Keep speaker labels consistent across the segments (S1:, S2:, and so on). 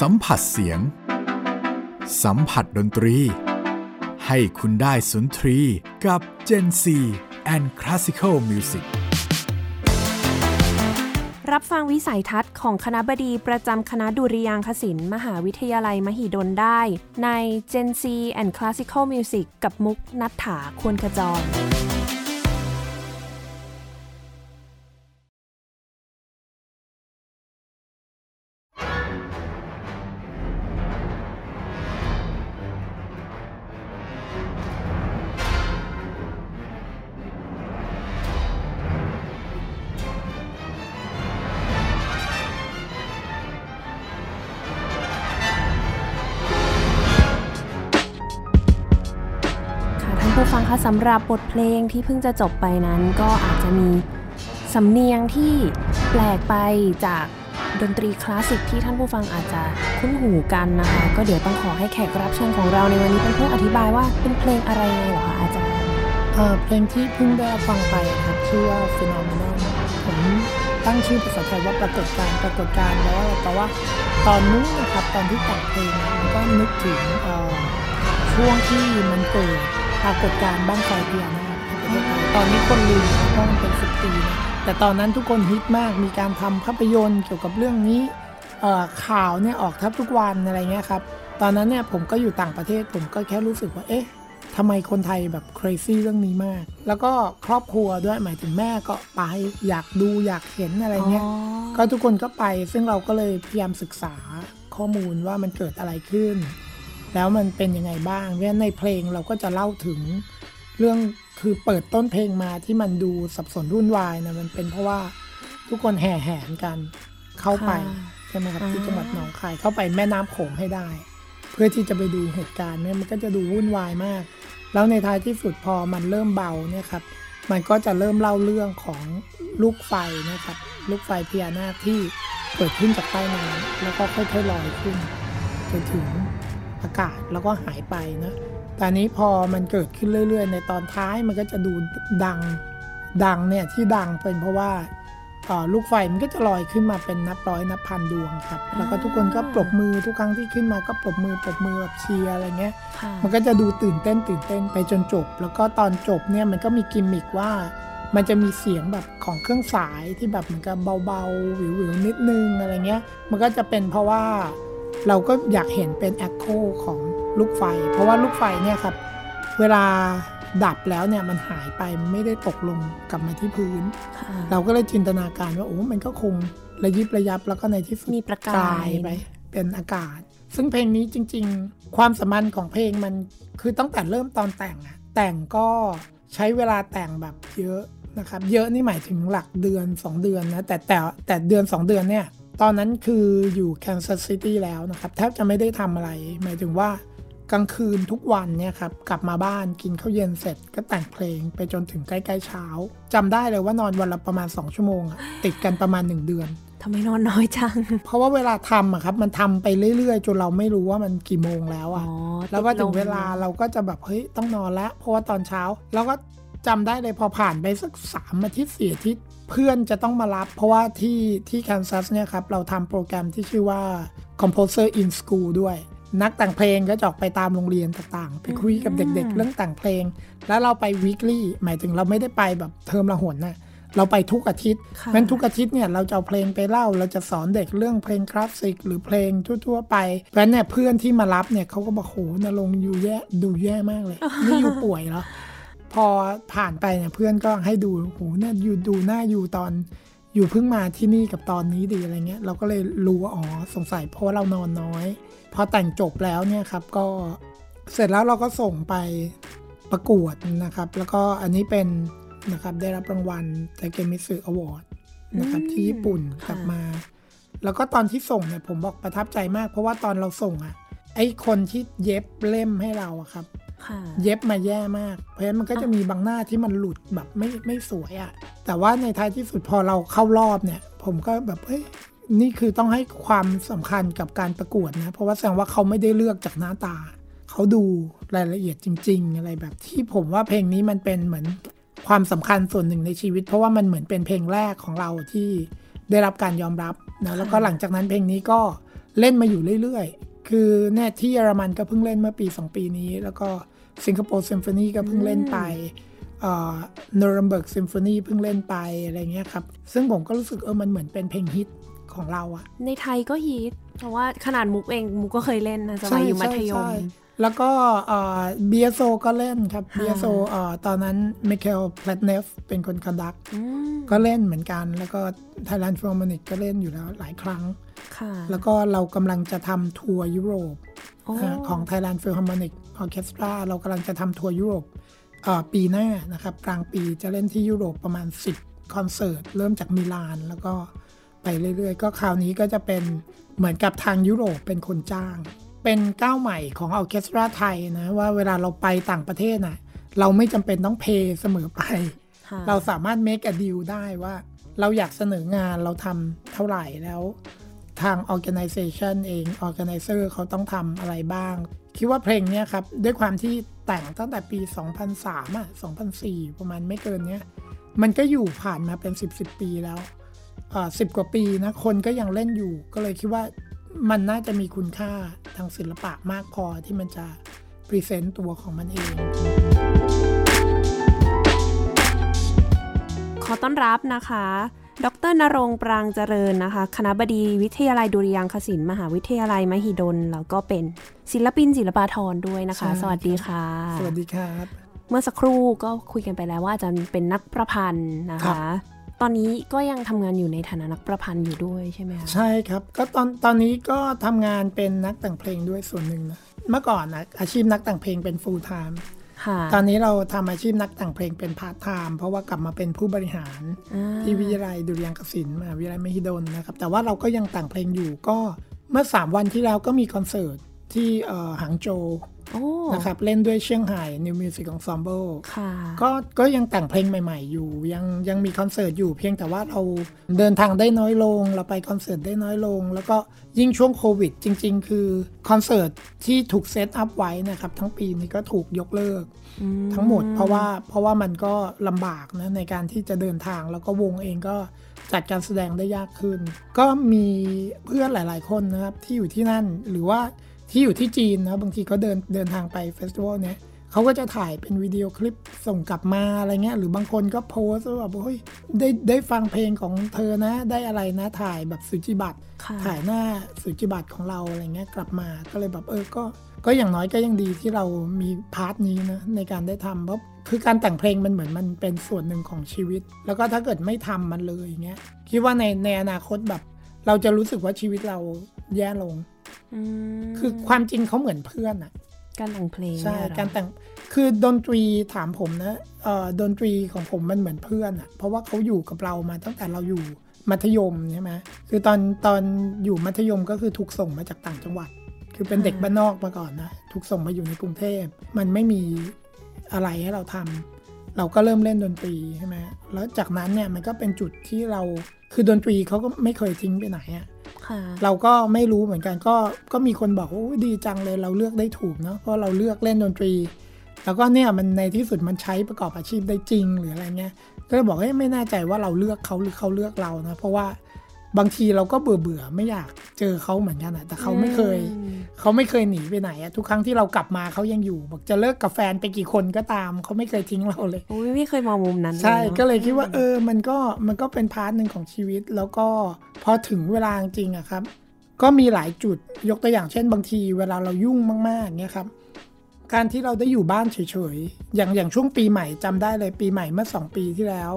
S1: สัมผัสเสียง สัมผัสดนตรี ให้คุณได้สุนทรีกับ Gen C and Classical Music
S2: รับฟังวิสัยทัศน์ของคณะบดีประจำคณะดุริยางคศิลป์มหาวิทยาลัยมหิดลได้ ใน Gen C and Classical Music กับมุกนัฐถาควรขจร สำหรับบทเพลงที่เพิ่งจะจบไปนั้นก็อาจจะมีสำเนียงที่แปลกไปจากดนตรีคลาสสิกที่ท่านผู้ฟังอาจจะคุ้นหูกันนะคะ ก็เดี๋ยวต้องขอให้แขกรับเชิญของเราในวันนี้เป็นผู้อธิบายว่าเป็นเพลงอะไรไงเหรอคะอาจารย์
S3: เพลงที่เพิ่งได้ฟังไปครับชื่อว่า Phenomenon ผมตั้งชื่อภาษาไทยว่าปรากฏการปรากฏการณ์แล้วแต่ว่าตอนนู้นนะครับตอนที่แต่งเพลงมันก็นึกถึงช่วงที่มันเกิด รากฏการณ์บ้างไฟพญานาคในประเทศไทยตอนนี้คนลืมนะเพราะมันเป็นสิบปีนะแต่ตอนนั้นทุกคนฮิตมากมีการทำภาพยนตร์เกี่ยวกับเรื่องนี้เอ่อข่าวเนี่ยออกแทบทุกวันอะไรเงี้ยครับตอนนั้นเนี่ยผมก็อยู่ต่างประเทศผมก็แค่รู้สึกว่าเอ๊ะทำไมคนไทยแบบ crazy เรื่องนี้มาก แล้วก็ครอบครัวด้วยหมายถึงแม่ก็ไปอยากดูอยากเห็นอะไรเงี้ย ก็ทุกคนก็ไป ซึ่งเราก็เลยพยายามศึกษาข้อมูลว่ามันเกิดอะไรขึ้น แล้วมันเป็นยังไงบ้างเพราะฉะนั้นในเพลงเราก็จะเล่าถึงเรื่องคือเปิดต้นเพลงมาที่มันดูสับสนรุ่นวายนะมันเป็นเพราะว่าทุกคนแห่แหนกันเข้าไป
S2: ค่ะ
S3: ใช่ไหมครับ
S2: อ่า
S3: ที่จังหวัดหนองคายเข้าไปแม่น้ำโขงให้ได้ เพื่อที่จะไปดูเหตุการณ์เนี่ยมันก็จะดูวุ่นวายมาก แล้วในท้ายที่สุดพอมันเริ่มเบาเนี่ยครับมันก็จะเริ่มเล่าเรื่องของลูกไฟนะครับลูกไฟพญานาคที่เกิดขึ้นจากใต้น้ำแล้วก็ค่อยๆลอยขึ้นจนถึง อากาศแล้วก็หายไปนะแต่อันนี้พอมันเกิดขึ้นเรื่อยๆ ในตอนท้ายมันก็จะดูดังดังเนี่ยที่ดังเป็นเพราะว่าเอ่อลูกไฟมันก็จะลอยขึ้นมาเป็นนับร้อยนับพันดวงครับ แล้วก็ทุกคนก็ปรบมือทุกครั้งที่ขึ้นมาก็ปรบมือปรบมือแบบเชียร์อะไรเงี้ย
S2: ค่ะ
S3: มันก็จะดูตื่นเต้นตื่นเต้นไปจนจบ แล้วก็ตอนจบเนี่ยมันก็มีกิมมิกว่า มันจะมีเสียงแบบของเครื่องสายที่แบบเหมือนกับเบาๆ วิวๆนิดนึงอะไรเงี้ย มันก็จะเป็นเพราะว่า เราก็อยากเห็นเป็น Echo ของลูกไฟ เพราะว่าลูกไฟเนี่ยครับ เวลาดับแล้วเนี่ยมันหายไปมันไม่ได้ตกลงกลับมาที่พื้น
S2: ค่ะ
S3: เราก็เลยจินตนาการว่าโอ้ มันก็คงระยิบระยับแล้วก็ในที่สุด
S2: มีประกาย
S3: ไปเป็นอากาศ ซึ่งเพลงนี้จริง ๆ ความสมพันธ์ของเพลงมันคือตั้งแต่เริ่มตอนแต่งอะแต่งก็ใช้เวลาแต่งแบบเยอะนะครับ เยอะนี่หมายถึงหลักเดือน 2 เดือนนะแต่แต่แต่เดือน 2 เดือนเนี่ย ตอนนั้นคืออยู่แคนซัสซิตี้แล้วนะครับ แทบจะไม่ได้ทำอะไร หมายถึงว่ากลางคืนทุกวันเนี่ยครับ กลับมาบ้านกินข้าวเย็นเสร็จก็แต่งเพลงไปจนถึงใกล้ๆเช้าจำได้เลยว่านอนวันละประมาณ 2 ชั่วโมงอะติดกันประมาณ 1 เดือน
S2: ทำไมนอนน้อยจัง
S3: เพราะว่าเวลาทำอะครับ มันทำไปเรื่อยๆ จนเราไม่รู้ว่ามันกี่โมงแล้ว
S2: อ๋อ
S3: อะแล้วก็
S2: ติด
S3: ถึงเวลาเราก็จะแบบเฮ้ยต้องนอนแล้วเพราะว่าตอนเช้าเราก็ จำได้เลยพอผ่านไปสักสามอาทิตย์สี่อาทิตย์เพื่อนจะต้องมารับ เพราะว่าที่ที่แคนซัสเนี่ยครับ เราทำโปรแกรมที่ชื่อว่า Composer in School ด้วย นักแต่งเพลงก็จะออกไปตามโรงเรียนต่างๆ ไปคุยกับเด็กๆ เรื่องแต่งเพลง แล้วเราไป weekly หมายถึงเราไม่ได้ไปแบบเทอมละหนนะเราไปทุกอาทิตย์
S2: ค่ะ
S3: งั้นทุกอาทิตย์เนี่ยเราจะเอาเพลงไปเล่า เราจะสอนเด็กเรื่องเพลงคลาสสิกหรือเพลงทั่วๆไป เพราะฉะนั้นเนี่ยเพื่อนที่มารับเนี่ยเขาก็บอกโหนรงค์อยู่แย่ดูแย่มากเลย นี่อยู่ป่วยเหรอ พอผ่านไปเนี่ยเพื่อนก็ให้ดูโหเนี่ยอยู่ดูหน้าอยู่ตอนอยู่เพิ่งมาที่นี่กับตอนนี้ดีอะไรเงี้ยเราก็เลยรู้ว่าอ๋อสงสัยเพราะว่าเรานอนน้อย พอแต่งจบแล้วเนี่ยครับก็เสร็จแล้วเราก็ส่งไปประกวดนะครับ แล้วก็อันนี้เป็นนะครับได้รับรางวัลไทเกมิสึอวอร์ดนะครับ
S2: อืม
S3: ที่ญี่ปุ่น
S2: ค่ะ
S3: กลับมา แล้วก็ตอนที่ส่งเนี่ยผมบอกประทับใจมาก เพราะว่าตอนเราส่งอะไอคนที่เย็บเล่มให้เราอะครับ
S2: ค่ะ
S3: เย็บมาแย่มาก เพราะฉะนั้นมันก็จะมีบางหน้าที่มันหลุดแบบไม่ไม่สวยอะ่ะ แต่ว่าในท้ายที่สุดพอเราเข้ารอบเนี่ย ผมก็แบบเฮ้ยนี่คือต้องให้ความสำคัญกับการประกวดนะ เพราะว่าแสดงว่าเขาไม่ได้เลือกจากหน้าตา เขาดูรายละเอียดจริง ๆ อะไรแบบที่ผมว่าเพลงนี้มันเป็นเหมือนความสำคัญส่วนหนึ่งในชีวิต เพราะว่ามันเหมือนเป็นเพลงแรกของเราที่ได้รับการยอมรับนะแล้วก็หลังจากนั้นเพลงนี้ก็เล่นมาอยู่เรื่อย คือแน่ที่เยอรมันก็เพิ่งเล่นเมื่อปี 2 ปีนี้ แล้วก็ Singapore Symphony ก็เพิ่งเล่นไป Nuremberg Symphony เพิ่งเล่นไปอะไรเงี้ยครับ ซึ่งผมก็รู้สึกเออมันเหมือนเป็นเพลงฮิตของเราอะ
S2: ในไทยก็ฮิต เพราะว่าขนาดมุกเองมุกก็เคยเล่นนะสมัยอยู่มัธยม
S3: แล้วก็ BSO ก็เล่นครับ BSO ตอนนั้น Mikhail Pletnev เป็นคน conduct ก็เล่นเหมือนกัน แล้วก็ Thailand Philharmonic ก็เล่นอยู่แล้วหลายครั้ง แล้วก็เรากำลังจะทำทัวร์ยุโรปของ Thailand Philharmonic Orchestra เรากำลังจะทำทัวร์ยุโรปปีหน้านะครับ กลางปีจะเล่นที่ยุโรปประมาณ 10 คอนเสิร์ต เริ่มจากมิลานแล้วก็ไปเรื่อยๆ ก็คราวนี้ก็จะเป็นเหมือนกับทางยุโรปเป็นคนจ้าง เป็นก้าวใหม่ของออเคสตราไทยนะ ว่าเวลาเราไปต่างประเทศนะ่ะ เราไม่จำเป็นต้องเพย์เสมอไป เราสามารถ make a deal ได้ว่า เราอยากเสนองานเราทำเท่าไหร่แล้วทาง organization เอง organizer เขาต้องทำอะไรบ้าง คิดว่าเพลงนี้ครับ ด้วยความที่แต่งตั้งแต่ปี 2003 อะ 2004 ประมาณไม่เกินเนี้ย มันก็อยู่ผ่านมาเป็น 10 10 ปีแล้วสิบกว่าปีนะ คนก็ยังเล่นอยู่ ก็เลยคิดว่า มันน่าจะมีคุณค่าทางศิลปะมากพอที่มันจะพรีเซนต์ตัวของมันเอง
S2: ขอต้อนรับนะคะ ดรนรงปรางเจริญนะคะ คณะบดีวิทยาลัยดุริยางคศิลป์มหาวิทยาลัยมหิดล แล้วก็เป็นศิลปินศิลปาทรด้วยนะคะ สวัสดีค่ะ
S3: สวัสดีครับ
S2: เมื่อสักครู่ก็คุยกันไปแล้วว่าจะเป็นนักประพันธ์นะคะ ตอนนี้ก็ยังทำงานอยู่ในฐานะนักประพันธ์อยู่ด้วยใช่ไหมคะ
S3: ใช่ครับ ก็ตอนตอนนี้ก็ทำงานเป็นนักแต่งเพลงด้วยส่วนหนึ่งนะเมื่อก่อนนะอาชีพนักแต่งเพลงเป็น full time ตอนนี้เราทำอาชีพนักแต่งเพลงเป็น part time เพราะว่ากลับมาเป็นผู้บริหาร ที่วิทยาลัยดุริยางคศิลป์มหาวิทยาลัยมหิดลนะครับ แต่ว่าเราก็ยังแต่งเพลงอยู่ก็เมื่อ 3 วันที่แล้วก็มีคอนเสิร์ตที่หางโจว นะครับเล่นด้วยเชียงไฮ้ New Music Ensemble ก็ก็ยังแต่งเพลงใหม่ ๆ อยู่ยังยังมีคอนเสิร์ตอยู่เพียงแต่ว่าเราเดินทางได้น้อยลง เราไปคอนเสิร์ตได้น้อยลง แล้วก็ยิ่งช่วงโควิด จริง ๆ คือคอนเสิร์ตที่ถูก set up ไว้นะครับทั้งปีนี้ก็ถูกยกเลิก ทั้งหมดเพราะว่าเพราะว่ามันก็ลำบากนะในการที่จะเดินทางแล้วก็วงเองก็จัดการแสดงได้ยากขึ้น ก็มีเพื่อนหลาย ๆ คนนะครับที่อยู่ที่นั่นหรือว่า ที่อยู่ที่จีนนะบางทีเขาเดินเดินทางไป festival เนี้ยเขาก็จะถ่ายเป็นวิดีโอคลิปส่งกลับมาอะไรเงี้ยหรือบางคนก็โพสว่าแบบเฮ้ยได้ได้ฟังเพลงของเธอนะ ได้อะไรนะถ่ายแบบสุจิบัตรถ่ายหน้าสุจิบัตรของเราอะไรเงี้ยกลับมาก็เลยแบบเออก็ ก็อย่างน้อยก็ยังดีที่เรามี part นี้นะในการได้ทำเพราะคือการแต่งเพลงมันเหมือนมันเป็นส่วนหนึ่งของชีวิต แล้วก็ถ้าเกิดไม่ทำมันเลยเงี้ยคิดว่าในในอนาคตแบบ เราจะรู้สึกว่าชีวิตเราแย่ลง คือความจริงเขาเหมือนเพื่อนอะ
S2: การแต่งเพลง
S3: ใช่การแต่งคือดนตรีถามผมนะเอ่อดนตรีของผมมันเหมือนเพื่อนอะเพราะว่าเขาอยู่กับเรามาตั้งแต่เราอยู่มัธยมใช่ไหมคือตอนตอนอยู่มัธยมก็คือถูกส่งมาจากต่างจังหวัด คือเป็นเด็กบ้านนอกมาก่อนนะถูกส่งมาอยู่ในกรุงเทพมันไม่มีอะไรให้เราทำเราก็เริ่มเล่นดนตรีใช่ไหมแล้วจากนั้นเนี่ยมันก็เป็นจุดที่เราคือดนตรีเขาก็ไม่เคยทิ้งไปไหนอะ เราก็ไม่รู้เหมือนกันก็ก็มีคนบอกว่าดีจังเลยเราเลือกได้ถูกเนาะเพราะเราเลือกเล่นดนตรี แล้วก็เนี่ยมันในที่สุดมันใช้ประกอบอาชีพได้จริงหรืออะไรเงี้ยก็เลยบอกให้ไม่แน่ใจว่าเราเลือกเขาหรือเขาเลือกเรานะเพราะว่าบางทีเราก็เบื่อเบื่อไม่อยากเจอเขาเหมือนกันอะแต่เขาไม่เคย เขาไม่เคยหนีไปไหนอะทุกครั้งที่เรากลับมาเขายังอยู่ บอกจะเลิกกับแฟนไปกี่คนก็ตามเขาไม่เคยทิ้งเราเลย
S2: โอ้ยไม่เคยมองมุมนั้น
S3: ใช่ก็เลยคิดว่าเออมันก็มันก็เป็น part หนึ่งของชีวิต แล้วก็พอถึงเวลาจริงอะครับ ก็มีหลายจุดยกตัวอย่างเช่นบางทีเวลาเรายุ่งมากๆเนี่ยครับการที่เราได้อยู่บ้านเฉยๆอย่างอย่างช่วงปีใหม่จำได้เลยปีใหม่เมื่อสองปีที่แล้ว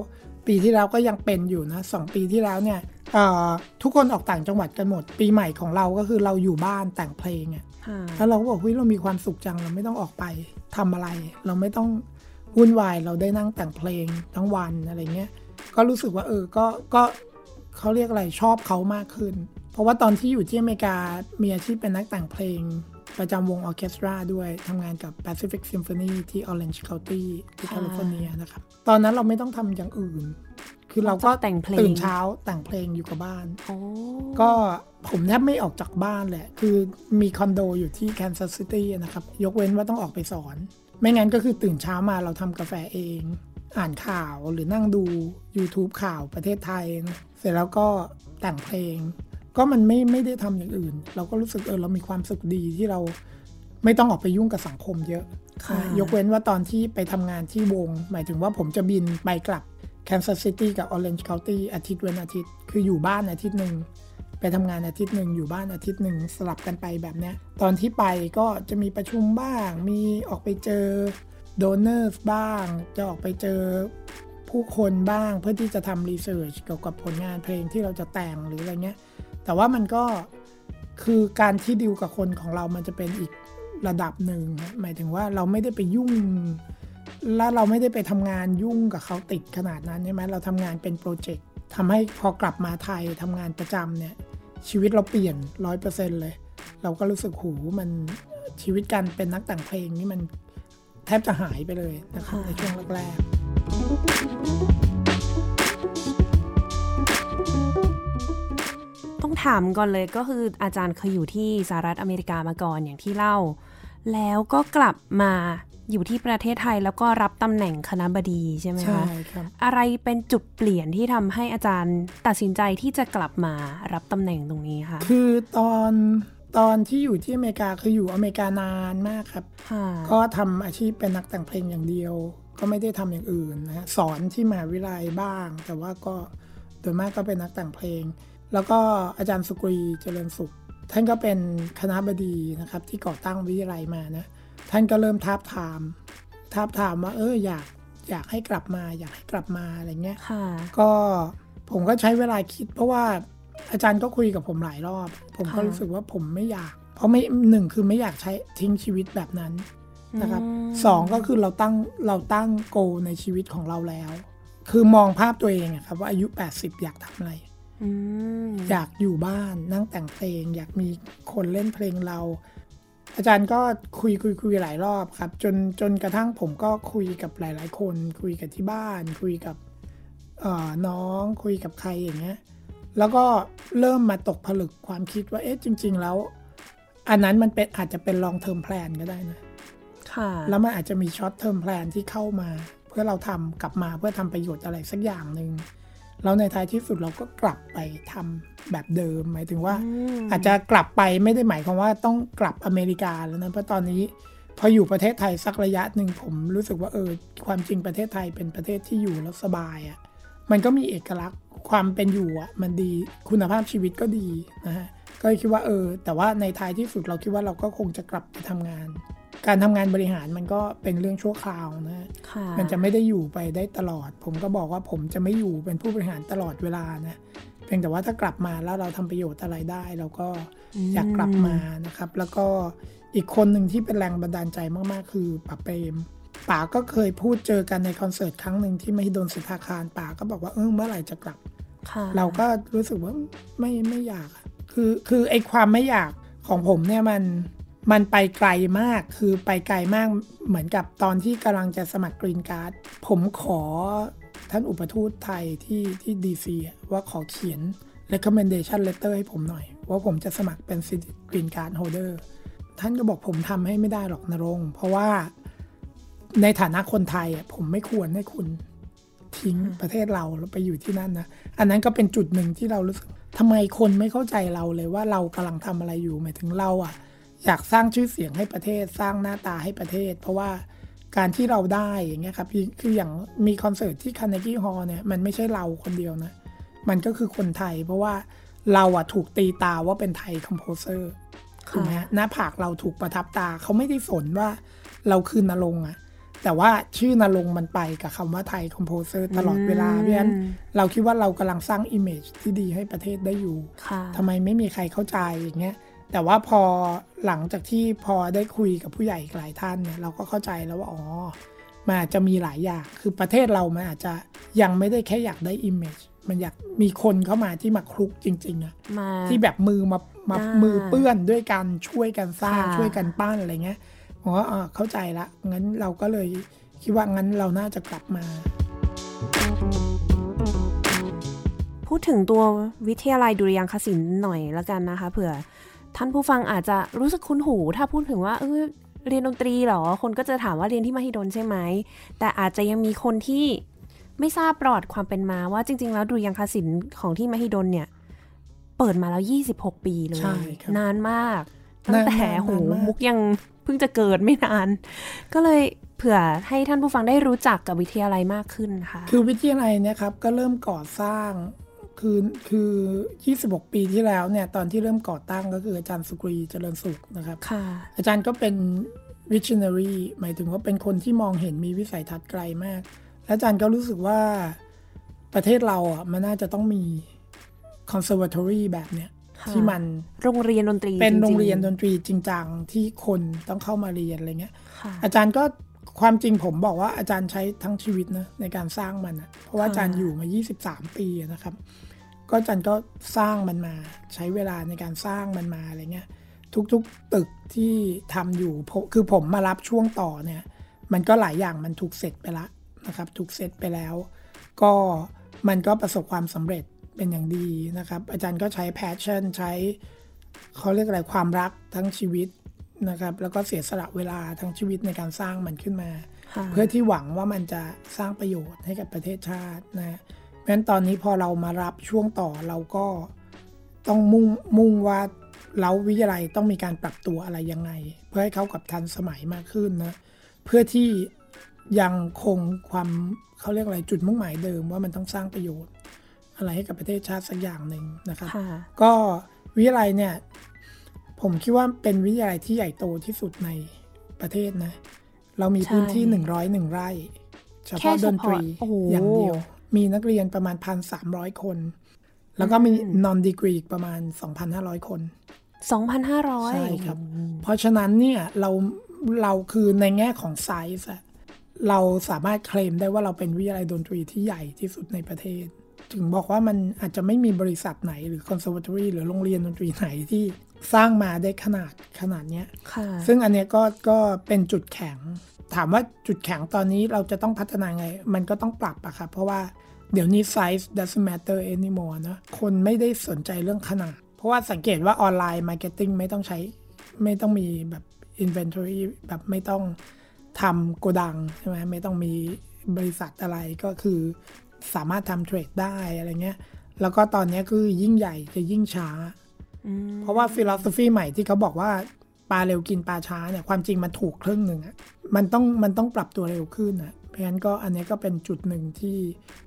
S3: ปีที่แล้วก็ยังเป็นอยู่นะสองปีที่แล้วเนี่ยทุกคนออกต่างจังหวัดกันหมด ปีใหม่ของเราก็คือเราอยู่บ้านแต่งเพลงอะแล้วเราก็บอกเฮ้ยเรามีความสุขจังเราไม่ต้องออกไปทำอะไร เราไม่ต้องวุ่นวายเราได้นั่งแต่งเพลงทั้งวันอะไรเงี้ยก็รู้สึกว่าเออก็ก็เขาเรียกอะไรชอบเขามากขึ้น เพราะว่าตอนที่อยู่ที่อเมริกามีอาชีพเป็นนักแต่งเพลง ประจำวงออเคสตราด้วยทำงานกับ Pacific Symphony ที่ Orange County ที่แคลิฟอร์เนียนะครับ ตอนนั้นเราไม่ต้องทำอย่างอื่น คือเราก็
S2: แต่งเพลง
S3: ตื่นเช้าแต่งเพลงอยู่กับบ้าน ก็ผมแทบไม่ออกจากบ้านแหละ คือมีคอนโดอยู่ที่ Kansas City นะครับ ยกเว้นว่าต้องออกไปสอน ไม่งั้นก็คือตื่นเช้ามาเราทำกาแฟเอง อ่านข่าวหรือนั่งดู YouTube ข่าวประเทศไทยนะเสร็จแล้วก็แต่งเพลงพ ก็มันไม่ไม่ได้ทำอย่างอื่น เราก็รู้สึกเออเรามีความสุขดีที่เราไม่ต้องออกไปยุ่งกับสังคมเยอะ
S2: ค่ะ
S3: นะยกเว้นว่าตอนที่ไปทำงานที่วง หมายถึงว่าผมจะบินไปกลับ Kansas City กับ Orange County อาทิตย์เว้นอาทิตย์ คืออยู่บ้านอาทิตย์หนึ่ง ไปทำงานอาทิตย์หนึ่งอยู่บ้านอาทิตย์หนึ่งสลับกันไปแบบเนี้ยตอนที่ไปก็จะมีประชุมบ้าง มีออกไปเจอ donor บ้าง จะออกไปเจอผู้คนบ้างเพื่อที่จะทำ research เกี่ยวกับผลงานเพลงที่เราจะแต่งหรืออะไรเงี้ย แต่ว่ามันก็คือการที่ดิวกับคนของเรามันจะเป็นอีกระดับหนึ่งฮะหมายถึงว่าเราไม่ได้ไปยุ่ง แล้วเราไม่ได้ไปทำงานยุ่งกับเขาติดขนาดนั้นใช่ไหมเราทำงานเป็นโปรเจกต์ทำให้พอกลับมาไทยทำงานประจำเนี่ย ชีวิตเราเปลี่ยนร้อยเปอร์เซ็นเลย เราก็รู้สึกหูมันชีวิตการเป็นนักแต่งเพลงนี่มันแทบจะหายไปเลยนะครับ
S2: ค่ะ
S3: ในช่วงแรก
S2: ต้องถามก่อนเลยก็คืออาจารย์เคยอยู่ที่สหรัฐอเมริกามาก่อนอย่างที่เล่า แล้วก็กลับมาอยู่ที่ประเทศไทยแล้วก็รับตำแหน่งคณะบดีใช่ไหม
S3: ๆใช่
S2: คะ
S3: ครับ
S2: อะไรเป็นจุดเปลี่ยนที่ทำให้อาจารย์ตัดสินใจที่จะกลับมารับตำแหน่งตรงนี้คะ
S3: คือตอนตอนที่อยู่ที่อเมริกาคืออยู่อเมริกานานมากครับ
S2: ค่ะ
S3: ก็ทำอาชีพเป็นนักแต่งเพลงอย่างเดียว ก็ไม่ได้ทำอย่างอื่นนะฮะสอนที่มหาวิทยาลัยบ้าง แต่ว่าก็โดยมากก็เป็นนักแต่งเพลง แล้วก็อาจารย์สุกรีเจริญสุข ท่านก็เป็นคณะบดีนะครับ ที่ก่อตั้งวิทยาลัยมานะท่านก็เริ่มทาบทามทาบทามว่าเอออยากอยากให้กลับมา อยากให้กลับมาอะไรเงี้ย
S2: ค่ะ
S3: ก็ผมก็ใช้เวลาคิด เพราะว่าอาจารย์ก็คุยกับผมหลายรอบ ผมก็
S2: ค่ะ
S3: รู้สึกว่าผมไม่อยาก เพราะไม่หนึ่งคือไม่อยากใช้ทิ้งชีวิตแบบนั้นนะครับ
S2: ม
S3: สองก็คือเราตั้งเราตั้งโกในชีวิตของเราแล้ว คือมองภาพตัวเองอะครับว่าอายุ 80 อยากทำอะไร
S2: อืม
S3: อยากอยู่บ้านนั่งแต่งเพลง อยากมีคนเล่นเพลงเรา อาจารย์ก็คุยคุยคุยหลายรอบครับ จนจนกระทั่งผมก็คุยกับหลาย ๆ คน คุยกับที่บ้าน คุยกับเอ่อน้องคุยกับใครอย่างเงี้ยแล้วก็เริ่มมาตกผลึกความคิดว่าเอ๊ะจริง ๆ แล้ว อันนั้นมันเป็นอาจจะเป็น long term plan ก็ได้นะ
S2: ค่ะ
S3: แล้วมันอาจจะมี short term plan ที่เข้ามา เพื่อเราทำกลับมาเพื่อทำประโยชน์อะไรสักอย่างหนึ่ง แล้วในท้ายที่สุดเราก็กลับไปทำแบบเดิม หมายถึงว่า
S2: ม
S3: อาจจะกลับไปไม่ได้หมายความว่าต้องกลับอเมริกาแล้วนะเพราะตอนนี้พออยู่ประเทศไทยสักระยะหนึ่งผมรู้สึกว่าเออความจริงประเทศไทยเป็นประเทศที่อยู่แล้วสบายอะ่ะมันก็มีเอกลักษณ์ความเป็นอยู่อะ่ะมันดีคุณภาพชีวิตก็ดีนะฮะก็เลยคิดว่าเออ แต่ว่าในท้ายที่สุดเราคิดว่าเราก็คงจะกลับไปทำงาน การทำงานบริหารมันก็เป็นเรื่องชั่วคราวนะฮะ
S2: ค่ะ
S3: มันจะไม่ได้อยู่ไปได้ตลอด ผมก็บอกว่าผมจะไม่อยู่เป็นผู้บริหารตลอดเวลานะเพียงแต่ว่าถ้ากลับมาแล้วเราทำประโยชน์อะไรได้ เราก็อยากกลับมานะครับ แล้วก็อีกคนหนึ่งที่เป็นแรงบันดาลใจมาก ๆ คือป๋าเปรมป๋าก็เคยพูดเจอกันในคอนเสิร์ตครั้งหนึ่งที่มหิดลสิทธาคารป๋าก็บอกว่าเออเมื่อไหร่จะกลับ
S2: ค่ะ
S3: เราก็รู้สึกว่าไม่ไม่อยากอะคือคือไอความไม่อยากของผมเนี่ยมัน มันไปไกลมากคือไปไกลมากเหมือนกับตอนที่กำลังจะสมัครกรีนการ์ดผมขอท่านอุปทูตไทยที่ที่ดีซีว่าขอเขียน recommendation letter ให้ผมหน่อย ว่าผมจะสมัครเป็น green card holder ท่านก็บอกผมทำให้ไม่ได้หรอกนรงค์เพราะว่าในฐานะคนไทยอะผมไม่ควรให้คุณทิ้งประเทศเราแล้วไปอยู่ที่นั่นนะ อันนั้นก็เป็นจุดหนึ่งที่เรารู้สึกทำไมคนไม่เข้าใจเราเลยว่าเรากำลังทำอะไรอยู่หมายถึงเราอะ อยากสร้างชื่อเสียงให้ประเทศสร้างหน้าตาให้ประเทศ เพราะว่าการที่เราได้อย่างเงี้ยครับคือคืออย่างมีคอนเสิร์ตที่ Carnegie Hall เนี่ยมันไม่ใช่เราคนเดียวนะ มันก็คือคนไทย เพราะว่าเราอะถูกตีตาว่าเป็น Thai composer ถูกไหมฮะหน้าผากเราถูกประทับตาเขาไม่ได้สนว่าเราคือนรงค์อะแต่ว่าชื่อนรงค์มันไปกับคำว่า Thai composer ตลอดเวลาเพราะฉะนั้นเราคิดว่าเรากำลังสร้าง image ที่ดีให้ประเทศได้อยู่
S2: ค่ะ
S3: ทำไมไม่มีใครเข้าใจอย่างเงี้ย แต่ว่าพอหลังจากที่พอได้คุยกับผู้ใหญ่อีกหลายท่านเนี่ยเราก็เข้าใจแล้วว่าอ๋อมันอาจจะมีหลายอย่าง คือประเทศเรามันอาจจะยังไม่ได้แค่อยากได้ image มันอยากมีคนเข้ามาที่มาคลุกจริงๆอะ
S2: มา
S3: ที่แบบมือมามา
S2: อ่ามื
S3: มือเปื้อนด้วยกันช่วยกันสร้าง
S2: ค่ะ
S3: ช่วยกันปั้นอะไรเงี้ยผมว่าอ่าเข้าใจละงั้นเราก็เลยคิดว่างั้นเราน่าจะกลับมา
S2: พูดถึงตัววิทยาลัยดุริยางคศิลป์หน่อยละกันนะคะเผื่อ ท่านผู้ฟังอาจจะรู้สึกคุ้นหู ถ้าพูดถึงว่าเออเรียนดนตรีเหรอ คนก็จะถามว่าเรียนที่มหิดลใช่ไหม แต่อาจจะยังมีคนที่ไม่ทราบประวัติความเป็นมาว่าจริง ๆ แล้วดุริยางคศิลป์ของที่มหิดลเนี่ย เปิดมาแล้ว 26 ปีเลย
S3: ใช่ครับ
S2: นานมาก ตั้งแต่
S3: นานๆ
S2: หู
S3: นานมาก
S2: มุกยังเพิ่งจะเกิดไม่นาน ก็เลยเผื่อให้ท่านผู้ฟังได้รู้จักกับวิทยาลัยมากขึ้นค่ะ
S3: คือวิทยาลัยเนี่ยครับก็เริ่มก่อสร้าง คือคือ 26 ปีที่แล้วเนี่ยตอนที่เริ่มก่อตั้งก็คืออาจารย์สุกรีเจริญสุขนะครับ
S2: ค่ะ
S3: อาจารย์ก็เป็น visionary หมายถึงว่าเป็นคนที่มองเห็นมีวิสัยทัศน์ไกลมาก และอาจารย์ก็รู้สึกว่าประเทศเราอะมันน่าจะต้องมี conservatory แบบเนี้ย
S2: ค่ะ
S3: ที่มัน
S2: โรงเรียนดนตรี
S3: เป็น
S2: จๆ
S3: โรงเรียนดนตรีจริงจังที่คนต้องเข้ามาเรียนอะไรเงี้ย
S2: ค่ะ
S3: อาจารย์ก็ ความจริงผมบอกว่าอาจารย์ใช้ทั้งชีวิตนะในการสร้างมันนะเพราะว่าอาจารย์อยู่มา 23 ปีนะครับ ก็อาจารย์ก็สร้างมันมาใช้เวลาในการสร้างมันมาอะไรเงี้ยทุกๆตึกที่ทำอยู่ผมคือผมมารับช่วงต่อเนี่ย มันก็หลายอย่างมันถูกเสร็จไปละนะครับ ถูกเสร็จไปแล้ว ก็มันก็ประสบความสำเร็จเป็นอย่างดีนะครับ อาจารย์ก็ใช้ passion ใช้เขาเรียกอะไรความรักทั้งชีวิต นะครับ แล้วก็เสียสละเวลาทั้งชีวิตในการสร้างมันขึ้นมา
S2: ค่ะ
S3: เพื่อที่หวังว่ามันจะสร้างประโยชน์ให้กับประเทศชาตินะเพราะฉะนั้นตอนนี้พอเรามารับช่วงต่อเราก็ต้องมุ่งมุ่งว่าเราวิทยาลัยต้องมีการปรับตัวอะไรยังไง เพื่อให้เข้ากับทันสมัยมากขึ้นนะเพื่อที่ยังคงความเขาเรียกอะไรจุดมุ่งหมายเดิมว่ามันต้องสร้างประโยชน์ อะไรให้กับประเทศชาติสักอย่างหนึ่งนะครับ
S2: ค่ะ
S3: ก็วิทยาลัยเนี่ย ผมคิดว่าเป็นวิทยาลัยที่ใหญ่โตที่สุดในประเทศนะ เรามีพื้นที่
S2: ใช่
S3: หนึ่งร้อยหนึ่งไร่เฉ
S2: แค่
S3: พาะ
S2: เฉ
S3: ดนตรี
S2: พาะโอ้โห
S3: อย่างเดียว มีนักเรียนประมาณพันสามร้อยคน แล้วก็มี non degree ประมาณ2,500คน
S2: 2,500
S3: ใช่ครับ เพราะฉะนั้นเนี่ยเราเราคือในแง่ของไซส์อะเราสามารถเคลมได้ว่าเราเป็นวิทยาลัยดนตรีที่ใหญ่ที่สุดในประเทศ ถึงบอกว่ามันอาจจะไม่มีบริษัทไหนหรือ conservatory หรือโรงเรียนดนตรีไหนที่ สร้างมาได้ขนาดขนาดเนี้ย
S2: ค่ะ
S3: ซึ่งอันเนี้ยก็ก็เป็นจุดแข็ง ถามว่าจุดแข็งตอนนี้เราจะต้องพัฒนาไง มันก็ต้องปรับอะครับเพราะว่าเดี๋ยวนี้ size doesn't matter anymore นะคนไม่ได้สนใจเรื่องขนาด เพราะว่าสังเกตว่า online marketing ไม่ต้องใช้ ไม่ต้องมีแบบ inventory แบบไม่ต้องทำโกดังใช่ไหมไม่ต้องมีบริษัทอะไรก็คือสามารถทำ trade ได้อะไรเงี้ย แล้วก็ตอนเนี้ยคือยิ่งใหญ่จะยิ่งช้า
S2: อืม
S3: เพราะว่า philosophy ใหม่ที่เขาบอกว่าปลาเร็วกินปลาช้าเนี่ยความจริงมันถูกครึ่งหนึ่งอะมันต้องมันต้องปรับตัวเร็วขึ้นอะเพราะฉะนั้นก็อันนี้ก็เป็นจุดหนึ่งที่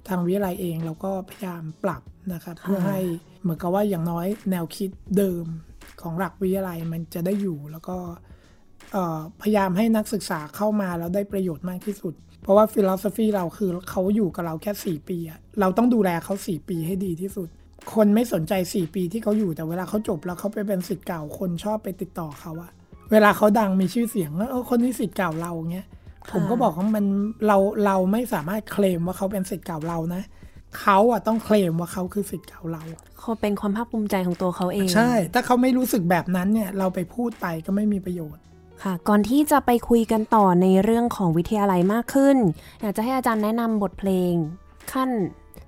S3: ทางวิทยาลัยเองเราก็พยายามปรับนะครับเพื่อให้เหมือนกับว่าอย่างน้อยแนวคิดเดิมของหลักวิทยาลัยมันจะได้อยู่แล้วก็เอ่อพยายามให้นักศึกษาเข้ามาแล้วได้ประโยชน์มากที่สุด เพราะว่าฟิโลสฟีเราคือเขาอยู่กับเราแค่ 4 ปีอะเราต้องดูแลเขา 4 ปีให้ดีที่สุด คนไม่สนใจ 4 ปีที่เขาอยู่แต่เวลาเขาจบแล้วเขาไปเป็นสิทธิ์เก่าคนชอบไปติดต่อเขาอะเวลาเขาดังมีชื่อเสียงแล้วเออคนนี้สิทธิ์เก่าเราเงี้ย
S2: ค่ะ
S3: ผมก็บอกว่ามันเราเราไม่สามารถเคลมว่าเขาเป็นสิทธิ์เก่าเรานะเขาอะต้องเคลมว่าเขาคือสิทธิ์เก่าเรา
S2: เขาเป็นความภาคภูมิใจของตัวเขาเอง
S3: ใช่ ถ้าเขาไม่รู้สึกแบบนั้นเนี่ย เราไปพูดไปก็ไม่มีประโยชน์
S2: ค่ะ ก่อนที่จะไปคุยกันต่อในเรื่องของวิทยาลัยมากขึ้น อยากจะให้อาจารย์แนะนำบทเพลงขั้น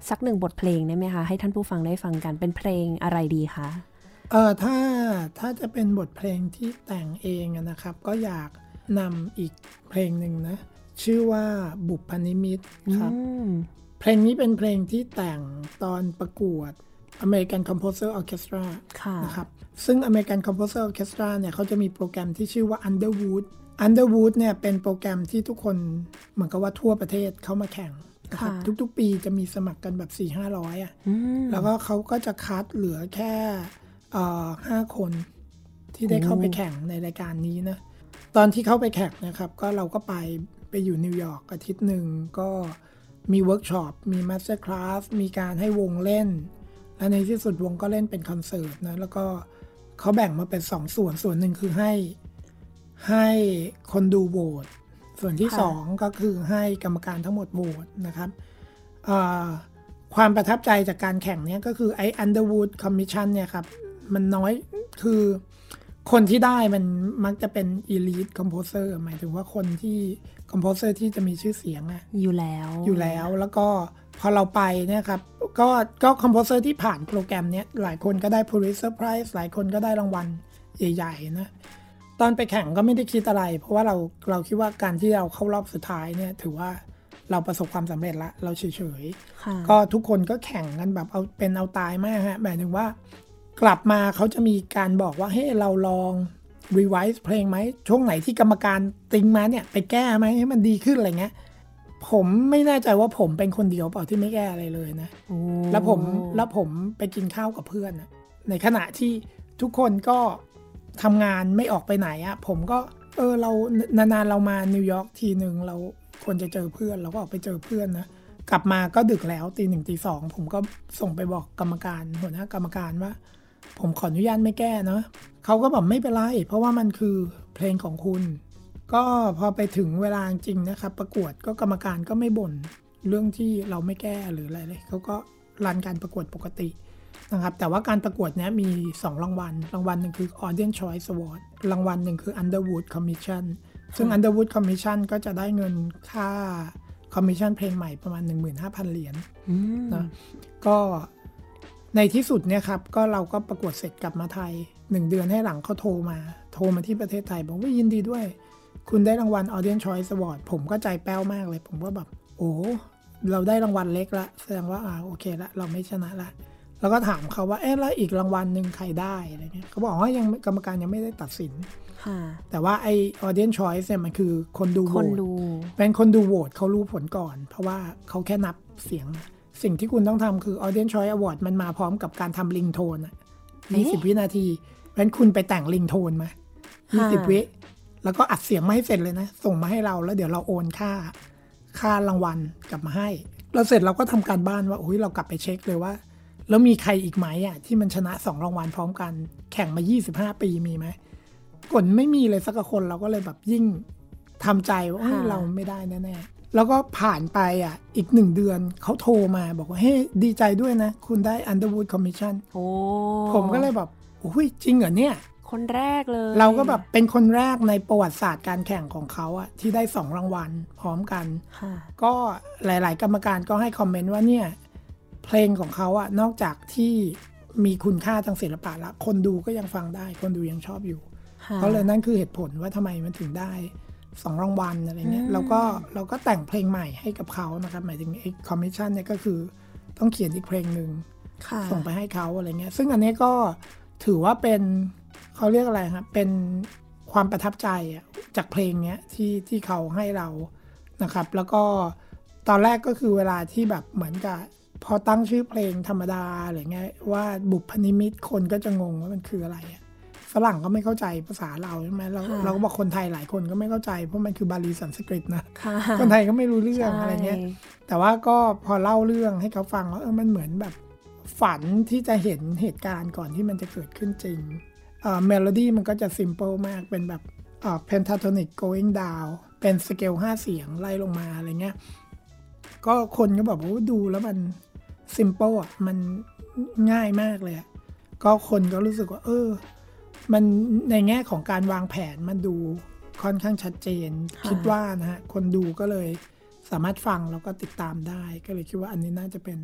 S2: สักหนึ่งบทเพลงได้ไหมคะ ให้ท่านผู้ฟังได้ฟังกันเป็นเพลงอะไรดีคะ
S3: เออถ้าถ้าจะเป็นบทเพลงที่แต่งเองอะนะครับ ก็อยากนำอีกเพลงหนึ่งนะ ชื่อว่าบุพนิมิตครับ
S2: อืม
S3: เพลงนี้เป็นเพลงที่แต่งตอนประกวด American Composer Orchestra
S2: ค่ะ
S3: นะครับ ซึ่ง American Composer Orchestra เนี่ยเขาจะมีโปรแกรมที่ชื่อว่า Underwood Underwood เนี่ยเป็นโปรแกรมที่ทุกคนเหมือนกับว่าทั่วประเทศเข้ามาแข่ง นะครับ
S2: ค่ะ
S3: ทุกๆ ปีจะมีสมัครกันแบบ4-500อะ
S2: อืม
S3: แล้วก็เขาก็จะคัดเหลือแค่เอ่อห้าคนที่ได้เข้าไปแข่งในรายการนี้นะตอนที่เข้าไปแข่งนะครับ ก็เราก็ไปไปอยู่นิวยอร์กอาทิตย์หนึ่งก็มีเวิร์กช็อปมี masterclass มีการให้วงเล่น และในที่สุดวงก็เล่นเป็นคอนเสิร์ตนะแล้วก็เขาแบ่งมาเป็นสองส่วนส่วนหนึ่งคือให้ให้คนดูโหวต ส่วนที่
S2: ค่ะ
S3: สองก็คือให้กรรมการทั้งหมดโหวตนะครับเอ่อความประทับใจจากการแข่งเนี้ยก็คือไอ้ Underwood Commission เนี่ยครับมันน้อยคือคนที่ได้มันมักจะเป็น elite composer หมายถึงว่าคนที่ composer ที่จะมีชื่อเสียงอะ
S2: อยู่แล้ว
S3: อยู่แล้วแล้วก็พอเราไปเนี่ยครับก็ก็คอมโพเซอร์ที่ผ่านโปรแกรมเนี้ยหลายคนก็ได้ Pulitzer Prize หลายคนก็ได้รางวัลใหญ่ ๆ นะ ตอนไปแข่งก็ไม่ได้คิดอะไร เพราะว่าเราเราคิดว่าการที่เราเข้ารอบสุดท้ายเนี่ย ถือว่าเราประสบความสำเร็จละ เราเฉยๆ
S2: ค่ะ
S3: ก็ทุกคนก็แข่งกันแบบเอาเป็นเอาตายมากฮะหมายถึงว่า กลับมาเขาจะมีการบอกว่าเฮ้เราลองรีไวซ์เพลงไหมช่วงไหนที่กรรมการติงมาเนี่ยไปแก้ไหมให้มันดีขึ้นอะไรเงี้ยผมไม่แน่ใจว่าผมเป็นคนเดียวเปล่าที่ไม่แก้อะไรเลยนะ
S2: โอ้
S3: แล้วผมแล้วผมไปกินข้าวกับเพื่อนอะในขณะที่ทุกคนก็ ทำงานไม่ออกไปไหนอะผมก็เออเรานานๆเรามานิวยอร์กทีหนึ่งเราควรจะเจอเพื่อนเราก็ออกไปเจอเพื่อนนะกลับมาก็ดึกแล้วตีหนึ่งตีสองผมก็ส่งไปบอกกรรมการหัวหน้ากรรมการว่า ผมขออนุญาตไม่แก้เนาะเขาก็บอกไม่เป็นไรเพราะว่ามันคือเพลงของคุณ ก็พอไปถึงเวลาจริงนะครับ ประกวดก็กรรมการก็ไม่บ่นเรื่องที่เราไม่แก้หรืออะไรเลยเขาก็รันการประกวดปกติ นะครับ แต่ว่าการประกวดเนี้ยมี 2 รางวัล รางวัลหนึ่งคือ Audience Choice Award รางวัลหนึ่งคือ Underwood Commission ซึ่ง Underwood Commission ก็จะได้เงินค่าคอมมิชชั่นเพลงใหม่ประมาณ 15,000 เหรียญ
S2: อืม
S3: นะก็ในที่สุดเนี่ยครับ ก็เราก็ประกวดเสร็จกลับมาไทยหนึ่งเดือนให้หลังเขาโทรมา โทรมาที่ประเทศไทย บอกว่ายินดีด้วย คุณได้รางวัล Audience Choice Award ผมก็ใจแป้วมากเลย ผมก็แบบ โอ้เราได้รางวัลเล็กละ แสดงว่าอ่าโอเคละ เราไม่ชนะละ แล้วก็ถามเขาว่าเอ๊ะแล้วอีกรางวัลหนึ่งใครได้อะไรเงี้ยเขาบอกว่ายังกรรมการยังไม่ได้ตัดสิน
S2: ค่ะ
S3: แต่ว่าไอ Audience Choice เนี่ยมันคือคนดูโห
S2: คน
S3: วต
S2: ดู
S3: เป็นคนดูโหวตเขารู้ผลก่อน เพราะว่าเขาแค่นับเสียงมาสิ่งที่คุณต้องทำคือ Audience Choice Award มันมาพร้อมกับการทำลิงโทนอะ
S2: เอ๊ะ
S3: 20วินาทีเพราะฉะนั้นคุณไปแต่งลิงโทนมา
S2: ค่ะ
S3: 20วิแล้วก็อัดเสียงมาให้เสร็จเลยนะ ส่งมาให้เราแล้วเดี๋ยวเราโอนค่า ค่ารางวัลกลับมาให้แล้วเสร็จเราก็ทำการบ้านว่าโอ้ยเรากลับไปเช็คเลยว่า แล้วมีใครอีกไหมอะที่มันชนะสองรางวัลพร้อมกัน แข่งมา 25 ปีมีไหมกดไม่มีเลยสักคนเราก็เลยแบบยิ่งทำใจว่าเฮ้ย
S2: ค่ะ
S3: เราไม่ได้แน่ๆแล้วก็ผ่านไปอะอีกหนึ่งเดือนเขาโทรมาบอกว่าเฮ้ยดีใจด้วยนะ คุณได้ Underwood Commission
S2: โอ้
S3: ผมก็เลยแบบโอ้ยจริงเหรอเนี่ย
S2: คนแรกเลย
S3: เราก็แบบเป็นคนแรกในประวัติศาสตร์การแข่งของเขาอะที่ได้สองรางวัลพร้อมกัน
S2: ค่ะ
S3: ก็หลาย ๆ กรรมการก็ให้ comment ว่าเนี่ย เพลงของเขาอะนอกจากที่มีคุณค่าทางศิลปะละ คนดูก็ยังฟังได้ คนดูยังชอบอยู่
S2: ค่ะ
S3: เพราะเลยนั่นคือเหตุผลว่าทำไมมันถึงได้สองรางวัลอะไรเงี้ย
S2: อืม
S3: เราก็เราก็แต่งเพลงใหม่ให้กับเขานะครับ หมายถึงไอ้คอมมิชชั่นเนี่ยก็คือต้องเขียนอีกเพลงหนึ่ง
S2: ค่ะ
S3: ส่งไปให้เขาอะไรเงี้ย ซึ่งอันนี้ก็ถือว่าเป็นเขาเรียกอะไรครับเป็นความประทับใจอะจากเพลงเนี้ยที่ที่เขาให้เรานะครับ แล้วก็ตอนแรกก็คือเวลาที่แบบเหมือนกับ พอตั้งชื่อเพลงธรรมดาอะไรเงี้ยว่าบุพนิมิตคนก็จะงงว่ามันคืออะไรอะฝรั่งก็ไม่เข้าใจภาษาเราใช่ไหมเรา
S2: ค่ะ
S3: เราก็บอกคนไทยหลายคนก็ไม่เข้าใจเพราะมันคือบาลีสันสกฤตนะ
S2: ค่ะ
S3: คนไทยก็ไม่รู้เรื่อง
S2: ใช่
S3: อะไรเงี้ยแต่ว่าก็พอเล่าเรื่องให้เขาฟังว่าเออมันเหมือนแบบฝันที่จะเห็นเหตุการณ์ก่อนที่มันจะเกิดขึ้นจริงเอ่อเมโลดี้มันก็จะซิมเ l ิลมากเป็นแบบเอ่อ pentatonic going down เป็นสเกลห้าเสียงไล่ลงมาอะไรเงี้ยก็คนก็แบบว่าดูแล้วมัน ซิมเ l ิลอะมันง่ายมากเลยอะก็คนก็รู้สึกว่า เออ มันในแง่ของการวางแผนมันดูค่อนข้างชัดเจน
S2: ค่ะ
S3: คิดว่านะฮะ คนดูก็เลยสามารถฟังแล้วก็ติดตามได้ ก็เลยคิดว่าอันนี้น่าจะเป็น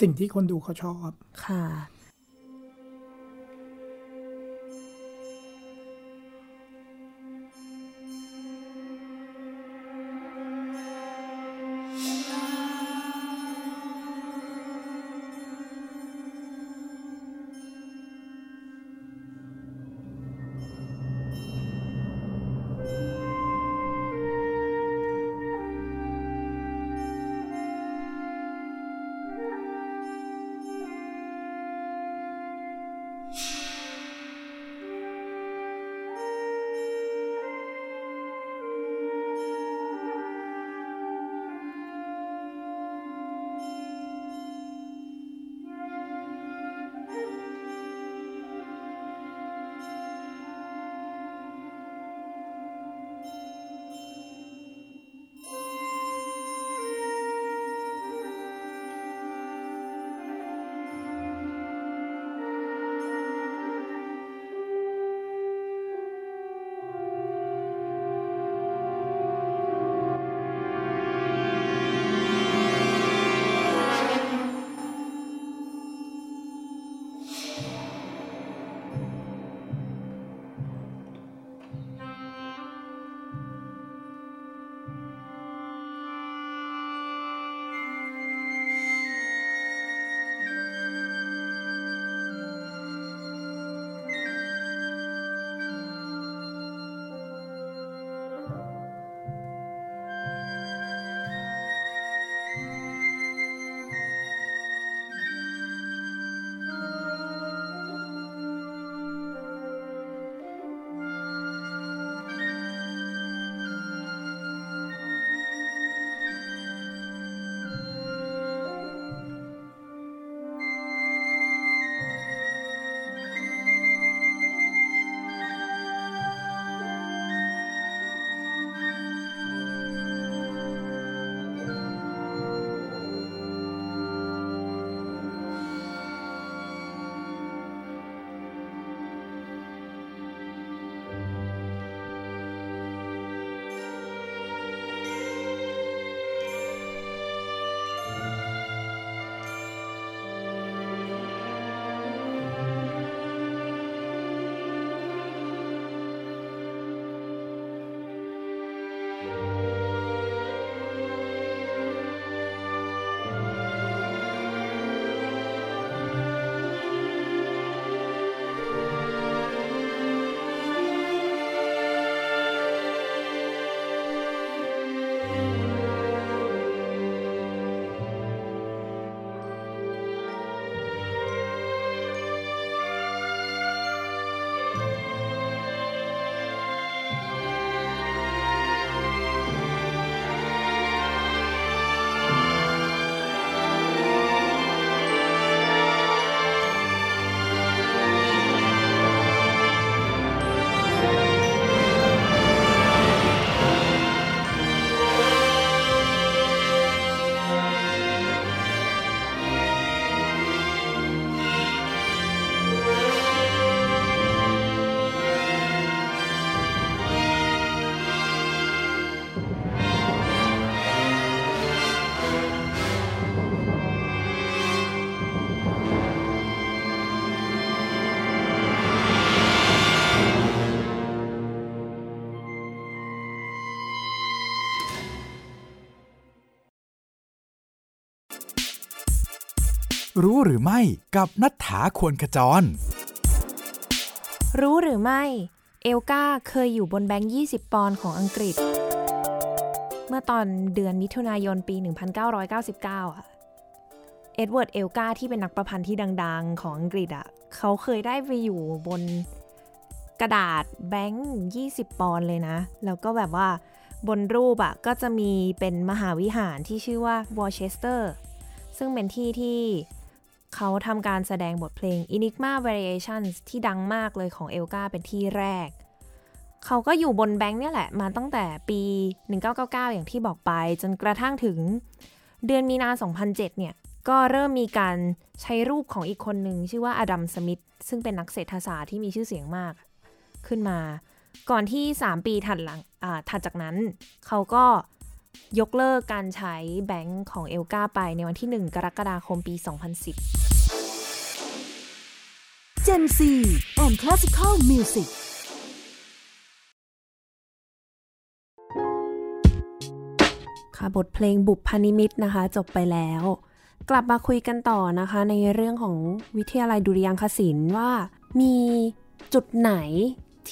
S3: สิ่งที่คนดูเขาชอบ
S2: ค่ะ
S1: รู้หรือไม่กับนัฐธาควรขจร
S2: รู้หรือไม่ Elgar เคยอยู่บนแบงค์ 20 ปอนด์ของอังกฤษ เมื่อตอนเดือนมิถุนายนปี 1999อะ Edward Elgar ที่เป็นนักประพันธ์ที่ดัง ๆ ของอังกฤษอะเขาเคยได้ไปอยู่บนกระดาษแบงค์20 ปอนด์เลยนะ แล้วก็แบบว่าบนรูปอะก็จะมีเป็นมหาวิหารที่ชื่อว่าวอเชสเตอร์ซึ่งเป็นที่ที่ เขาทำการแสดงบทเพลง Enigma Variations ที่ดังมากเลยของเอลกาเป็นที่แรก เขาก็อยู่บนแบงค์เนี่ยแหละ มาตั้งแต่ปี 1999 อย่างที่บอกไป จนกระทั่งถึงเดือนมีนา 2007 เนี่ย ก็เริ่มมีการใช้รูปของอีกคนหนึ่งชื่อว่าอดัม สมิธ ซึ่งเป็นนักเศรษฐศาสตร์ที่มีชื่อเสียงมาก ขึ้นมา ก่อนที่ 3 ปีถัดหลังถัดจากนั้น เขาก็ ยกเลิกการใช้แบงค์ของเอลกาไปในวันที่ 1 กรกฎาคมปี 2010
S4: Gen C and Classical Music
S2: ค่ะบทเพลงบุพพนิมิตนะคะ จบไปแล้ว กลับมาคุยกันต่อนะคะ ในเรื่องของวิทยาลัยดุริยางคศิลป์ว่ามีจุดไหน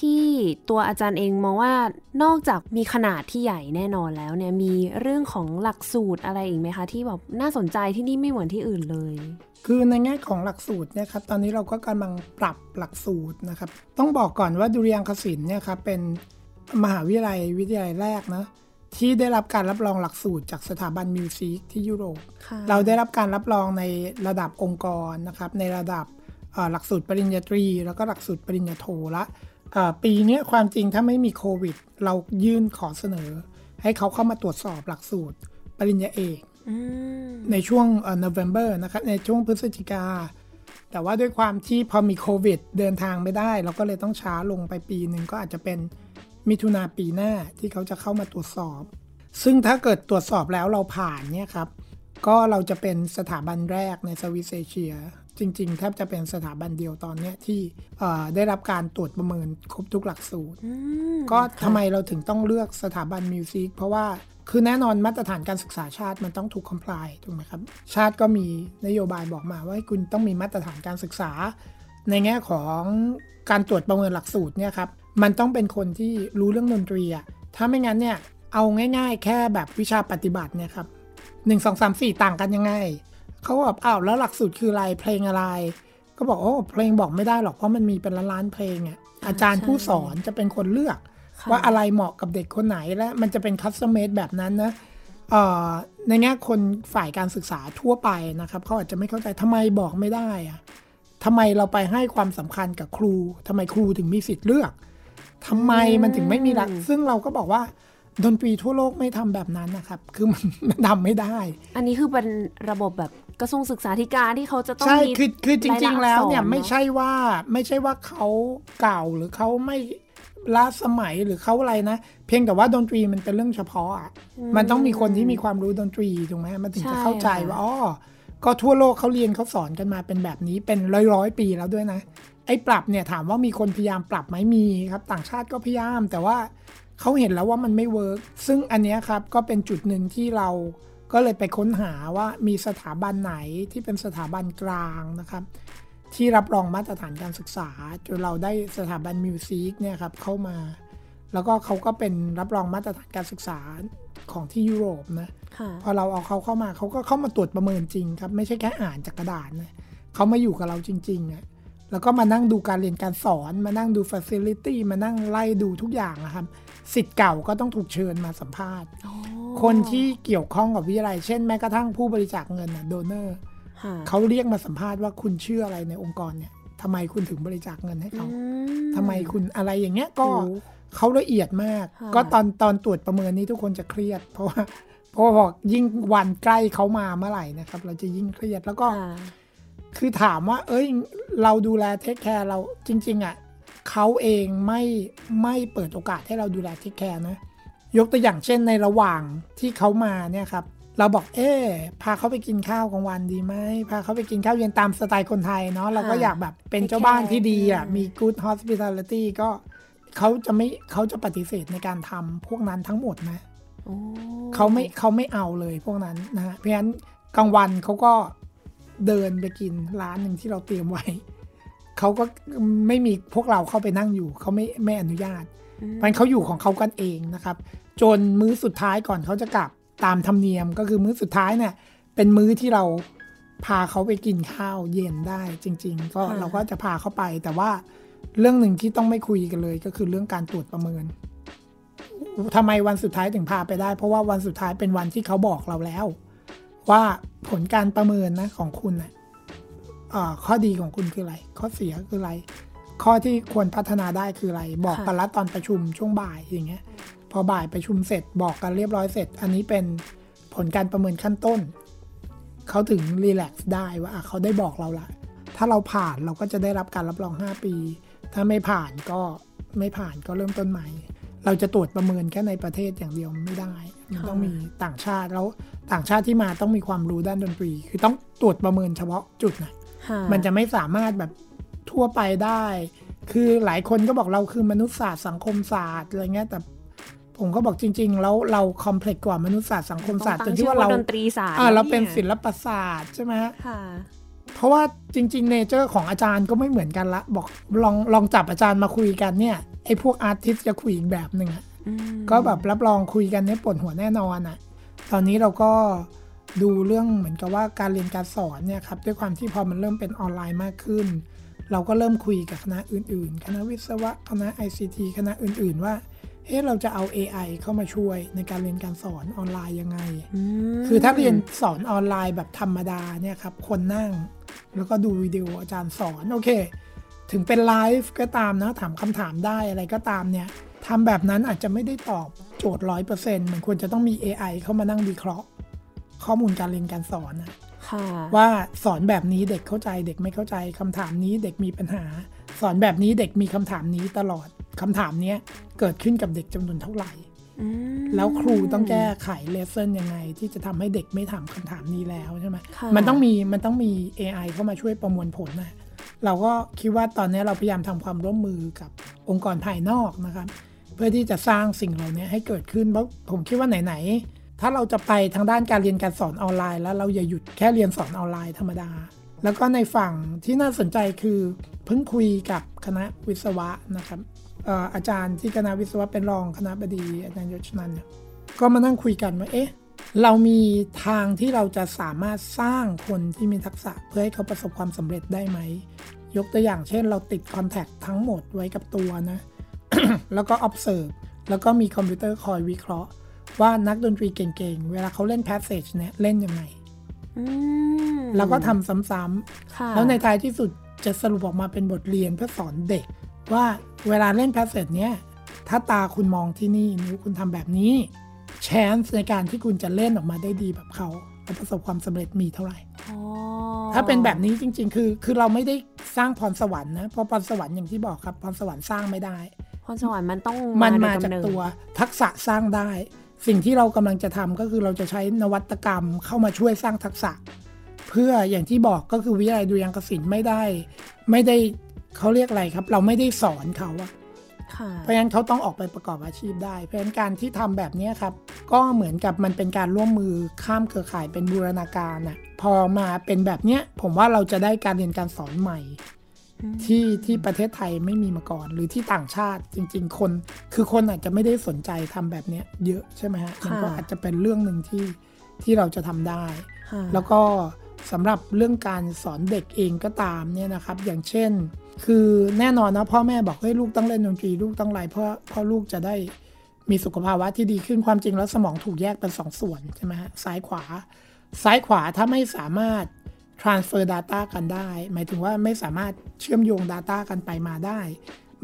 S2: ที่ตัวอาจารย์เองมองว่านอกจากมีขนาดที่ใหญ่แน่นอนแล้วเนี่ยมีเรื่องของหลักสูตรอะไรอีกไหมคะ ที่แบบน่าสนใจที่นี่ไม่เหมือนที่อื่นเลย
S3: คือในแง่ของหลักสูตรเนี่ยครับตอนนี้เราก็กำลังปรับหลักสูตรนะครับ ต้องบอกก่อนว่าดุริยางคศิลป์เนี่ยครับเป็นมหาวิทยาลัยวิทยาลัยแรกนะที่ได้รับการรับรองหลักสูตรจากสถาบันมิวสิกที่ยุโรป เราได้รับการรับรองในระดับองค์กรนะครับในระดับหลักสูตรปริญญาตรี แล้วก็หลักสูตรปริญญาโทละ ปีนี้ความจริงถ้าไม่มีโควิด เรายื่นขอเสนอ ให้เขาเข้ามาตรวจสอบหลักสูตร ปริญญาเอกในช่วงเอ่อ November นะครับในช่วงพฤศจิกา แต่ว่าด้วยความที่พอมีโควิด เดินทางไม่ได้ เราก็เลยต้องช้าลงไปปีหนึ่งก็อาจจะเป็นมิถุนาปีหน้าที่เขาจะเข้ามาตรวจสอบ ซึ่งถ้าเกิดตรวจสอบแล้วเราผ่านเนี่ยครับ ก็เราจะเป็นสถาบันแรกในสวิสเอเชีย จริงๆแทบจะเป็นสถาบันเดียวตอนนี้ที่ได้รับการตรวจประเมินครบทุกหลักสูตร ก็ทำไมเราถึงต้องเลือกสถาบัน MusiQuE เพราะว่าคือแน่นอนมาตรฐานการศึกษาชาติมันต้องถูก comply ถูกไหมครับ ชาติก็มีนโยบายบอกมาว่าคุณต้องมีมาตรฐานการศึกษา ในแง่ของการตรวจประเมินหลักสูตรเนี่ยครับมันต้องเป็นคนที่รู้เรื่องดนตรีอะถ้าไม่งั้นเนี่ยเอาง่าย ๆ แค่แบบวิชาปฏิบัติเนี่ยครับหนึ่งสองสามสี่ต่างกันยังไง เขาบอกอ้าวแล้วหลักสูตรคืออะไรเพลงอะไร ก็บอกโอ้เพลงบอกไม่ได้หรอกเพราะมันมีเป็นล้านๆเพลงอะอาจารย์ผู้สอนจะเป็นคนเลือก ว่าอะไรเหมาะกับเด็กคนไหนและมันจะเป็น custom made แบบนั้นนะในแง่คนฝ่ายการศึกษาทั่วไปนะครับเขาอาจจะไม่เข้าใจทำไมบอกไม่ได้อะทำไมเราไปให้ความสำคัญกับครูทำไมครูถึงมีสิทธิ์เลือกทำไมมันถึงไม่มีหลัก ซึ่งเราก็บอกว่าดนตรีทั่วโลกไม่ทำแบบนั้นนะครับ คือมันมันทำไม่ได้
S2: อันนี้คือเป็นระบบแบบ กระทรวงศึกษาธิการที่เขาจะต้อง
S3: ใช่คือคือจริง ๆ แล้วเนี่ยไม่ใช่ว่าไม่ใช่ว่าเขาเก่าหรือเขาไม่ล้าสมัยหรือเขาอะไรนะ เพียงแต่ว่าดนตรีมันเป็นเรื่องเฉพาะอะมันต้องมีคนที่มีความรู้ดนตรีถูกไหมมันถึงจะเข้าใจว่าอ๋อก็ทั่วโลกเขาเรียนเขาสอนกันมาเป็นแบบนี้เป็นร้อยร้อยปีแล้วด้วยนะ ไอ้ปรับเนี่ยถามว่ามีคนพยายามปรับไหมมีครับ ต่างชาติก็พยายาม แต่ว่าเขาเห็นแล้วว่ามันไม่ work ซึ่งอันนี้ครับก็เป็นจุดหนึ่งที่เรา ก็เลยไปค้นหาว่ามีสถาบันไหนที่เป็นสถาบันกลางนะครับ ที่รับรองมาตรฐานการศึกษาจนเราได้สถาบัน MusiQuE เนี่ยครับเข้ามา แล้วก็เขาก็เป็นรับรองมาตรฐานการศึกษาของที่ยุโรปนะพอเราเอาเขาเข้ามาเขาก็เข้ามาตรวจประเมินจริงครับไม่ใช่แค่อ่านจากกระดาษนะเขามาอยู่กับเราจริงๆอะแล้วก็มานั่งดูการเรียนการสอนมานั่งดู facility มานั่งไล่ดูทุกอย่างนะครับศิษย์เก่าก็ต้องถูกเชิญมาสัมภาษณ์ คนที่เกี่ยวข้องกับวิทยาลัย เช่นแม้กระทั่งผู้บริจาคเงิน donor เขาเรียกมาสัมภาษณ์ว่าคุณเชื่ออะไรในองค์กรเนี่ยทำไมคุณถึงบริจาคเงินให้เขาทำไมคุณอะไรอย่างเงี้ยก็เขาละเอียดมาก ก็ตอนตอนตรวจประเมินนี้ทุกคนจะเครียด เพราะว่าเพราะว่ายิ่งวันใกล้เขามาเมื่อไหร่นะครับ เราจะยิ่งเครียดแล้วก็ คือถามว่า เอ้ย เราดูแล take care เราจริง ๆ อะเขาเองไม่ไม่เปิดโอกาสให้เราดูแล take care นะ ยกตัวอย่างเช่นในระหว่างที่เขามาเนี่ยครับเราบอกเอ๊พาเขาไปกินข้าวกลางวันดีไหมพาเขาไปกินข้าวเย็นตามสไตล์คนไทยเนาะเราก็อยากแบบเป็นเจ้าบ้านที่ดีอะมี good hospitality ก็เขาจะไม่เขาจะปฏิเสธในการทำพวกนั้นทั้งหมดนะเขาไม่เขาไม่เอาเลยพวกนั้นนะเพราะฉะนั้นกลางวันเขาก็เดินไปกินร้านหนึ่งที่เราเตรียมไว้เขาก็ไม่มีพวกเราเข้าไปนั่งอยู่เขาไม่ไม่อนุญาต มันเขาอยู่ของเขากันเองนะครับ จนมื้อสุดท้ายก่อนเขาจะกลับตามธรรมเนียมก็คือมื้อสุดท้ายเนี่ยเป็นมื้อที่เราพาเขาไปกินข้าวเย็นได้จริง ๆ ก็
S2: ค่ะ
S3: เราก็จะพาเขาไป แต่ว่าเรื่องหนึ่งที่ต้องไม่คุยกันเลย ก็คือเรื่องการตรวจประเมินทำไมวันสุดท้ายถึงพาไปได้ เพราะว่าวันสุดท้ายเป็นวันที่เขาบอกเราแล้ว ว่าผลการประเมินนะของคุณนะ่ะข้อดีของคุณคืออะไร ข้อเสียคืออะไร ข้อที่ควรพัฒนาได้คืออะไร บอกกันละตอนประชุมช่วงบ่ายอย่างเงี้ย พอบ่ายประชุมเสร็จบอกกันเรียบร้อยเสร็จ อันนี้เป็นผลการประเมินขั้นต้น เขาถึงรีแลกซ์ได้ว่าอะเขาได้บอกเราละถ้าเราผ่านเราก็จะได้รับการรับรอง 5 ปี ถ้าไม่ผ่านก็ไม่ผ่านก็เริ่มต้นใหม่ เราจะตรวจประเมินแค่ในประเทศอย่างเดียวไม่ได้ มันต้องมีต่างชาติแล้วต่างชาติที่มาต้องมีความรู้ด้านดนตรี คือต้องตรวจประเมินเฉพาะจุดนะ
S2: ค่ะ
S3: มันจะไม่สามารถแบบ ทั่วไปได้ คือหลายคนก็บอกเราคือมนุษยศาสตร์สังคมศาสตร์อะไรเงี้ยแต่ผมก็บอกจริง ๆ แล้วเราคอมเพล็กซ์กว่ามนุษยศาสตร์สังคมศาสตร์จ
S2: ต้อนง
S3: ที่
S2: ชื่อ
S3: ว่า
S2: ว่า
S3: เรา
S2: ดนตรีศาสตร์
S3: อ่าเราเป็น
S2: ย
S3: ศิลปศาสตร์ใช่ไหมฮะ
S2: ค่ะ
S3: เพราะว่าจริง ๆ เนเจอร์ของอาจารย์ก็ไม่เหมือนกันละ บอกลองลองจับอาจารย์มาคุยกันเนี่ยไอ้พวกอาร์ติสจะคุยอีกแบบหนึ่งอะ
S2: อืม
S3: ก็แบบรับรองคุยกันเนี่ยปวดหัวแน่นอนอะตอนนี้เราก็ดูเรื่องเหมือนกับว่าการเรียนการสอนเนี่ยครับด้วยความที่พอมันเริ่มเป็นออนไลน์มากขึ้น เราก็เริ่มคุยกับคณะอื่นๆ คณะวิศวะ คณะ ICT คณะอื่นๆ ว่า เฮ้เราจะเอา AI เข้ามาช่วยในการเรียนการสอนออนไลน์ยังไง
S2: ม
S3: คือถ้าเรียนสอนออนไลน์แบบธรรมดาเนี่ยครับ คนนั่ง แล้วก็ดูวิดีโออาจารย์สอน โอเค ถึงเป็นไลฟ์ก็ตามนะ ถามคำถามได้อะไรก็ตามเนี่ยทำแบบนั้นอาจจะไม่ได้ตอบโจทย์ร้อยเปอร์เซ็นต์มันควรจะต้องมี AI เข้ามานั่งวิเคราะห์ ข้อมูลการเรียนการสอนนะ
S2: ค่ะ
S3: ว่าสอนแบบนี้เด็กเข้าใจเด็กไม่เข้าใจคำถามนี้เด็กมีปัญหา สอนแบบนี้เด็กมีคำถามนี้ตลอดคำถามเนี้ยเกิดขึ้นกับเด็กจำนวนเท่าไหร่
S2: อืม
S3: แล้วครูต้องแก้ไขเลสเซ่นยังไง ที่จะทำให้เด็กไม่ถามคำถามนี้แล้วใช่ไหม
S2: ค่ะ
S3: มันต้องมีมันต้องมี AI เข้ามาช่วยประมวลผลนะเราก็คิดว่าตอนนี้เราพยายามทำความร่วมมือกับองค์กรภายนอกนะครับ เพื่อที่จะสร้างสิ่งเหล่านี้ให้เกิดขึ้นเพราะผมคิดว่าไหนๆ ถ้าเราจะไปทางด้านการเรียนการสอนออนไลน์ แล้วเราอย่าหยุดแค่เรียนสอนออนไลน์ธรรมดา แล้วก็ในฝั่งที่น่าสนใจคือ เพิ่งคุยกับคณะวิศวะนะครับเอออาจารย์ที่คณะวิศวะเป็นรองคณบดีอาจารย์ยศนันเนี่ยก็มานั่งคุยกันว่าเอ๊ะเรามีทางที่เราจะสามารถสร้างคนที่มีทักษะเพื่อให้เขาประสบความสำเร็จได้ไหม ยกตัวอย่างเช่นเราติด contact ทั้งหมดไว้กับตัวนะ แล้วก็ observe แล้วก็มีคอมพิวเตอร์คอยวิเคราะห์ ว่านักดนตรีเก่งๆ เวลาเขาเล่น passage เนี่ยเล่นยังไง
S2: อืม
S3: แล้วก็ทำซ้ำ
S2: ค่ะ
S3: ๆแล้วในท้ายที่สุดจะสรุปออกมาเป็นบทเรียนเพื่อสอนเด็ก ว่าเวลาเล่น passage เนี่ยถ้าตาคุณมองที่นี่นิ้วคุณทำแบบนี้ chance ในการที่คุณจะเล่นออกมาได้ดีแบบเขาและประสบความสำเร็จมีเท่าไหร่
S2: อ๋อ
S3: ถ้าเป็นแบบนี้จริง ๆ คือ คือเราไม่ได้สร้างพรสวรรค์นะเพราะพรสวรรค์อย่างที่บอกครับพรสวรรค์สร้างไม่ได้
S2: พรสวรรค์มันต้อง
S3: มันมา
S2: โดย
S3: จาก
S2: กำเนิด
S3: ตัวทักษะสร้างได้ สิ่งที่เรากำลังจะทำก็คือเราจะใช้นวัตกรรมเข้ามาช่วยสร้างทักษะ เพื่ออย่างที่บอกก็คือวิทยาลัยดุริยางคศิลป์ไม่ได้ ไม่ได้เขาเรียกอะไรครับ เราไม่ได้สอนเขาอะ
S2: ค่ะ
S3: เพราะฉะนั้นเขาต้องออกไปประกอบอาชีพได้ เพราะฉะนั้นการที่ทำแบบนี้ครับ ก็เหมือนกับมันเป็นการร่วมมือข้ามเครือข่ายเป็นบูรณาการน่ะพอมาเป็นแบบเนี้ยผมว่าเราจะได้การเรียนการสอนใหม่
S2: อืม
S3: ที่ที่ประเทศไทยไม่มีมาก่อน หรือที่ต่างชาติจริง ๆ คน คือคนอาจจะไม่ได้สนใจทำแบบเนี้ยเยอะใช่ไหมฮะมันก็อาจจะเป็นเรื่องหนึ่งที่ที่เราจะทำได้
S2: ค่ะ
S3: แล้วก็สำหรับเรื่องการสอนเด็กเองก็ตามเนี่ยนะครับ อย่างเช่น คือแน่นอนนะพ่อแม่บอกให้ลูกต้องเล่นดนตรีลูกต้องอะไรเพราะเพราะลูกจะได้มีสุขภาวะที่ดีขึ้นความจริงแล้วสมองถูกแยกเป็นสองส่วนใช่ไหมฮะซ้ายขวา ซ้ายขวาถ้าไม่สามารถ transfer data กันได้ หมายถึงว่าไม่สามารถเชื่อมโยง Data กันไปมาได้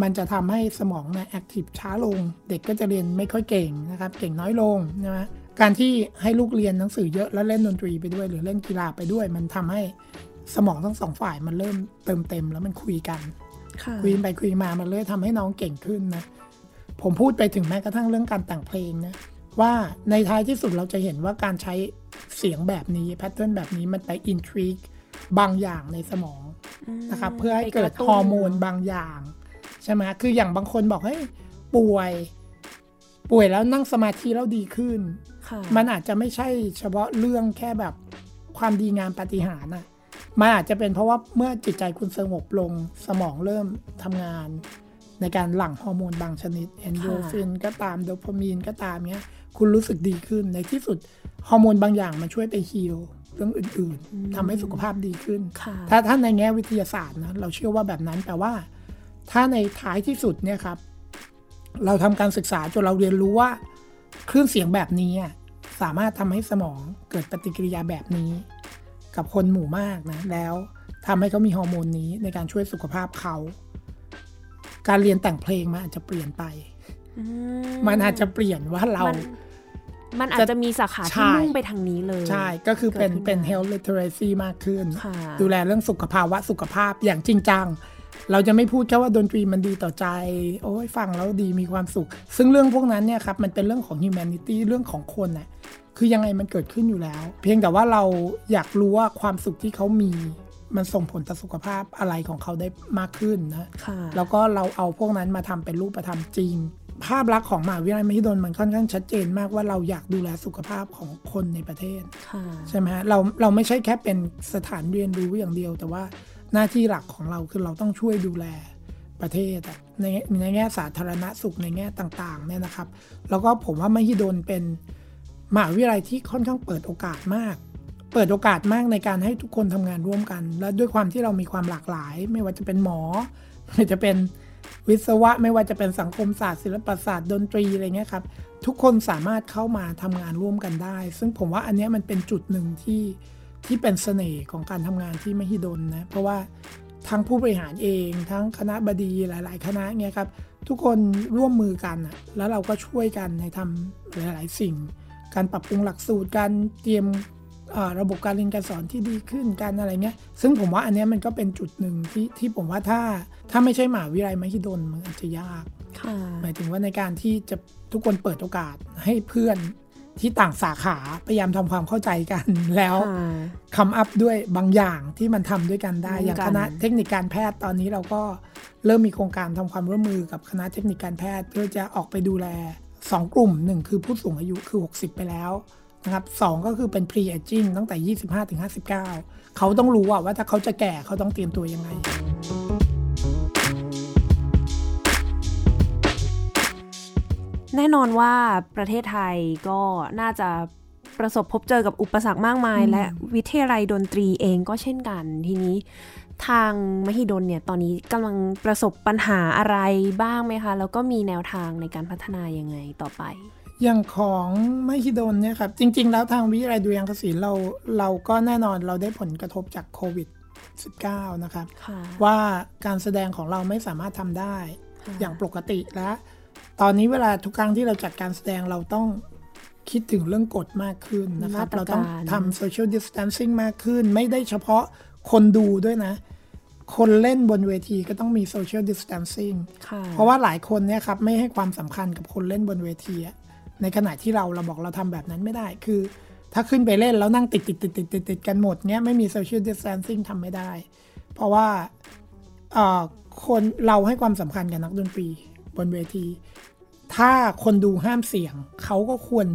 S3: มันจะทำให้สมองเนี่ย active ช้าลง เด็กก็จะเรียนไม่ค่อยเก่งนะครับ เก่งน้อยลงนะฮะการที่ให้ลูกเรียนหนังสือเยอะแล้วเล่นดนตรีไปด้วย หรือเล่นกีฬาไปด้วย มันทำให้สมองทั้งสองฝ่ายมันเริ่มเติมเต็มแล้วมันคุยกัน
S2: ค่ะ
S3: คุยไปคุยมามันเลยทำให้น้องเก่งขึ้นนะ ผมพูดไปถึงแม้กระทั่งเรื่องการแต่งเพลงนะ ว่าในท้ายที่สุดเราจะเห็นว่าการใช้ เสียงแบบนี้แพทเทิร์นแบบนี้มันไปอินทริกบางอย่างในสมองนะครับเพื่อให้เกิดฮอร์โมนบางอย่างใช่ไหมคืออย่างบางคนบอกเฮ้ยป่วย ป่วยแล้วนั่งสมาธิแล้วดีขึ้น
S2: ค่ะ
S3: มันอาจจะไม่ใช่เฉพาะเรื่องแค่แบบความดีงามปาฏิหาริย์นะมันอาจจะเป็นเพราะว่าเมื่อจิตใจคุณสงบลงสมองเริ่มทำงาน ในการหลั่งฮอร์โมนบางชนิด เอนโดรฟินก็ตามโดพามีนก็ตามเนี้ย คุณรู้สึกดีขึ้นในที่สุด ฮอร์โมนบางอย่างมันช่วยไปฮีลเรื่องอื่นๆทำให้สุขภาพดีขึ้น
S2: ค่ะ
S3: ถ้าถ้าในแง่วิทยาศาสตร์นะเราเชื่อว่าแบบนั้นแต่ว่า ถ้าในท้ายที่สุดเนี่ยครับ เราทำการศึกษาจนเราเรียนรู้ว่าคลื่นเสียงแบบนี้อะสามารถทำให้สมองเกิดปฏิกิริยาแบบนี้ กับคนหมู่มากนะแล้วทำให้เขามีฮอร์โมนนี้ในการช่วยสุขภาพเขา การเรียนแต่งเพลงมันอาจจะเปลี่ยนไป
S2: อื
S3: มันอาจจะเปลี่ยนว่าเรา
S2: มัน มันอาจจะมีสาขา
S3: ใช่
S2: ที่มุ่งไปทางนี้เลย
S3: ใช่ ก็คือเป็น
S2: เกิดขึ้นมา
S3: เป็น health literacy มากขึ้น
S2: ค่ะ
S3: ดูแลเรื่องสุขภาวะสุขภาพอย่างจริงจัง เราจะไม่พูดแค่ว่าดนตรีมันดีต่อใจ โอ้ยฟังแล้วดีมีความสุข ซึ่งเรื่องพวกนั้นเนี่ยครับ มันเป็นเรื่องของ humanity เรื่องของคนน่ะคือยังไงมันเกิดขึ้นอยู่แล้ว เพียงแต่ว่าเราอยากรู้ว่าความสุขที่เขามีมันส่งผลต่อสุขภาพอะไรของเขาได้มากขึ้นนะ
S2: ค่ะ
S3: แล้วก็เราเอาพวกนั้นมาทำเป็นรูปธรรมจริง ภาพลักษณ์ของมหาวิทยาลัยมหิดลมันค่อนข้างชัดเจนมากว่าเราอยากดูแลสุขภาพของคนในประเทศ
S2: ค่ะ
S3: ใช่ไหมฮะเราเราไม่ใช่แค่เป็นสถานเรียนรู้อย่างเดียว แต่ว่าหน้าที่หลักของเราคือเราต้องช่วยดูแลประเทศอะในในแง่สาธารณสุขในแง่ต่างๆเนี่ยนะครับ แล้วก็ผมว่ามหิดลเป็นมหาวิทยาลัยที่ค่อนข้างเปิดโอกาสมาก เปิดโอกาสมากในการให้ทุกคนทำงานร่วมกัน และด้วยความที่เรามีความหลากหลาย ไม่ว่าจะเป็นหมอไม่ว่าจะเป็น วิศวะไม่ว่าจะเป็นสังคมศาสตร์ศิลปศาสตร์ดนตรีอะไรเงี้ยครับทุกคนสามารถเข้ามาทำงานร่วมกันได้ ซึ่งผมว่าอันนี้มันเป็นจุดหนึ่งที่ที่เป็นเสน่ห์ของการทำงานที่มหิดลนะเพราะว่าทั้งผู้บริหารเอง ทั้งคณะบดีหลาย ๆ คณะเนี่ยครับทุกคนร่วมมือกันอะแล้วเราก็ช่วยกันในทำหลาย ๆ สิ่ง การปรับปรุงหลักสูตรการเตรียม ระบบการเรียนการสอนที่ดีขึ้นกันอะไรเงี้ย ซึ่งผมว่าอันเนี้ยมันก็เป็นจุดหนึ่งที่ที่ผมว่าถ้าถ้าไม่ใช่มหาวิทยาลัยมหิดลมันอาจจะยาก
S2: ค่ะ
S3: หมายถึงว่าในการที่จะทุกคนเปิดโอกาสให้เพื่อนที่ต่างสาขาพยายามทำความเข้าใจกันแล้ว
S2: ค่ะ
S3: คำอัพด้วยบางอย่างที่มันทำด้วยกันได้
S2: ร่วมกัน
S3: อย่างคณะเทคนิคการแพทย์ตอนนี้เราก็เริ่มมีโครงการทำความร่วมมือกับคณะเทคนิคการแพทย์ เพื่อจะออกไปดูแล 2 กลุ่มหนึ่งคือผู้สูงอายุคือ 60 ไปแล้ว นะครับสองก็คือเป็น pre aging ตั้งแต่ 25ถึง59 เขาต้องรู้อะว่าถ้าเขาจะแก่เขาต้องเตรียมตัวยังไง
S2: แน่นอนว่าประเทศไทยก็น่าจะประสบพบเจอกับอุปสรรคมากมาย
S3: อืม
S2: และวิทยาลัยดนตรีเองก็เช่นกัน ทีนี้ทางมหิดลเนี่ยตอนนี้กำลังประสบปัญหาอะไรบ้างไหมคะ แล้วก็มีแนวทางในการพัฒนายังไงต่อไป
S3: อย่างของมหิดลเนี่ยครับ จริง ๆ แล้วทางวิทยาลัยดุริยางคศิลป์เราเราก็แน่นอนเราได้ผลกระทบจากโควิด -19 นะครับ
S2: ค่ะ
S3: ว่าการแสดงของเราไม่สามารถทำได้
S2: ค่ะ
S3: อย่างปกติและ ตอนนี้เวลาทุกครั้งที่เราจัดการแสดงเราต้องคิดถึงเรื่องกฎมากขึ้นนะครับ
S2: มาตรการ
S3: เราต้องทำ social distancing มากขึ้น ไม่ได้เฉพาะคนดูด้วยนะ คนเล่นบนเวทีก็ต้องมี social distancing
S2: ค่ะ
S3: เพราะว่าหลายคนเนี่ยครับ ไม่ให้ความสำคัญกับคนเล่นบนเวทีอะ ในขณะที่เราเราบอกเราทำแบบนั้นไม่ได้ คือ ถ้าขึ้นไปเล่นแล้วนั่งติดติดติดติดติดติดกันหมดเนี่ยไม่มี social distancing ทำไม่ได้ เพราะว่าเอ่อคนเราให้ความสำคัญกับนักดนตรีบนเวที ถ้าคนดูห้ามเสียง เขาก็ควร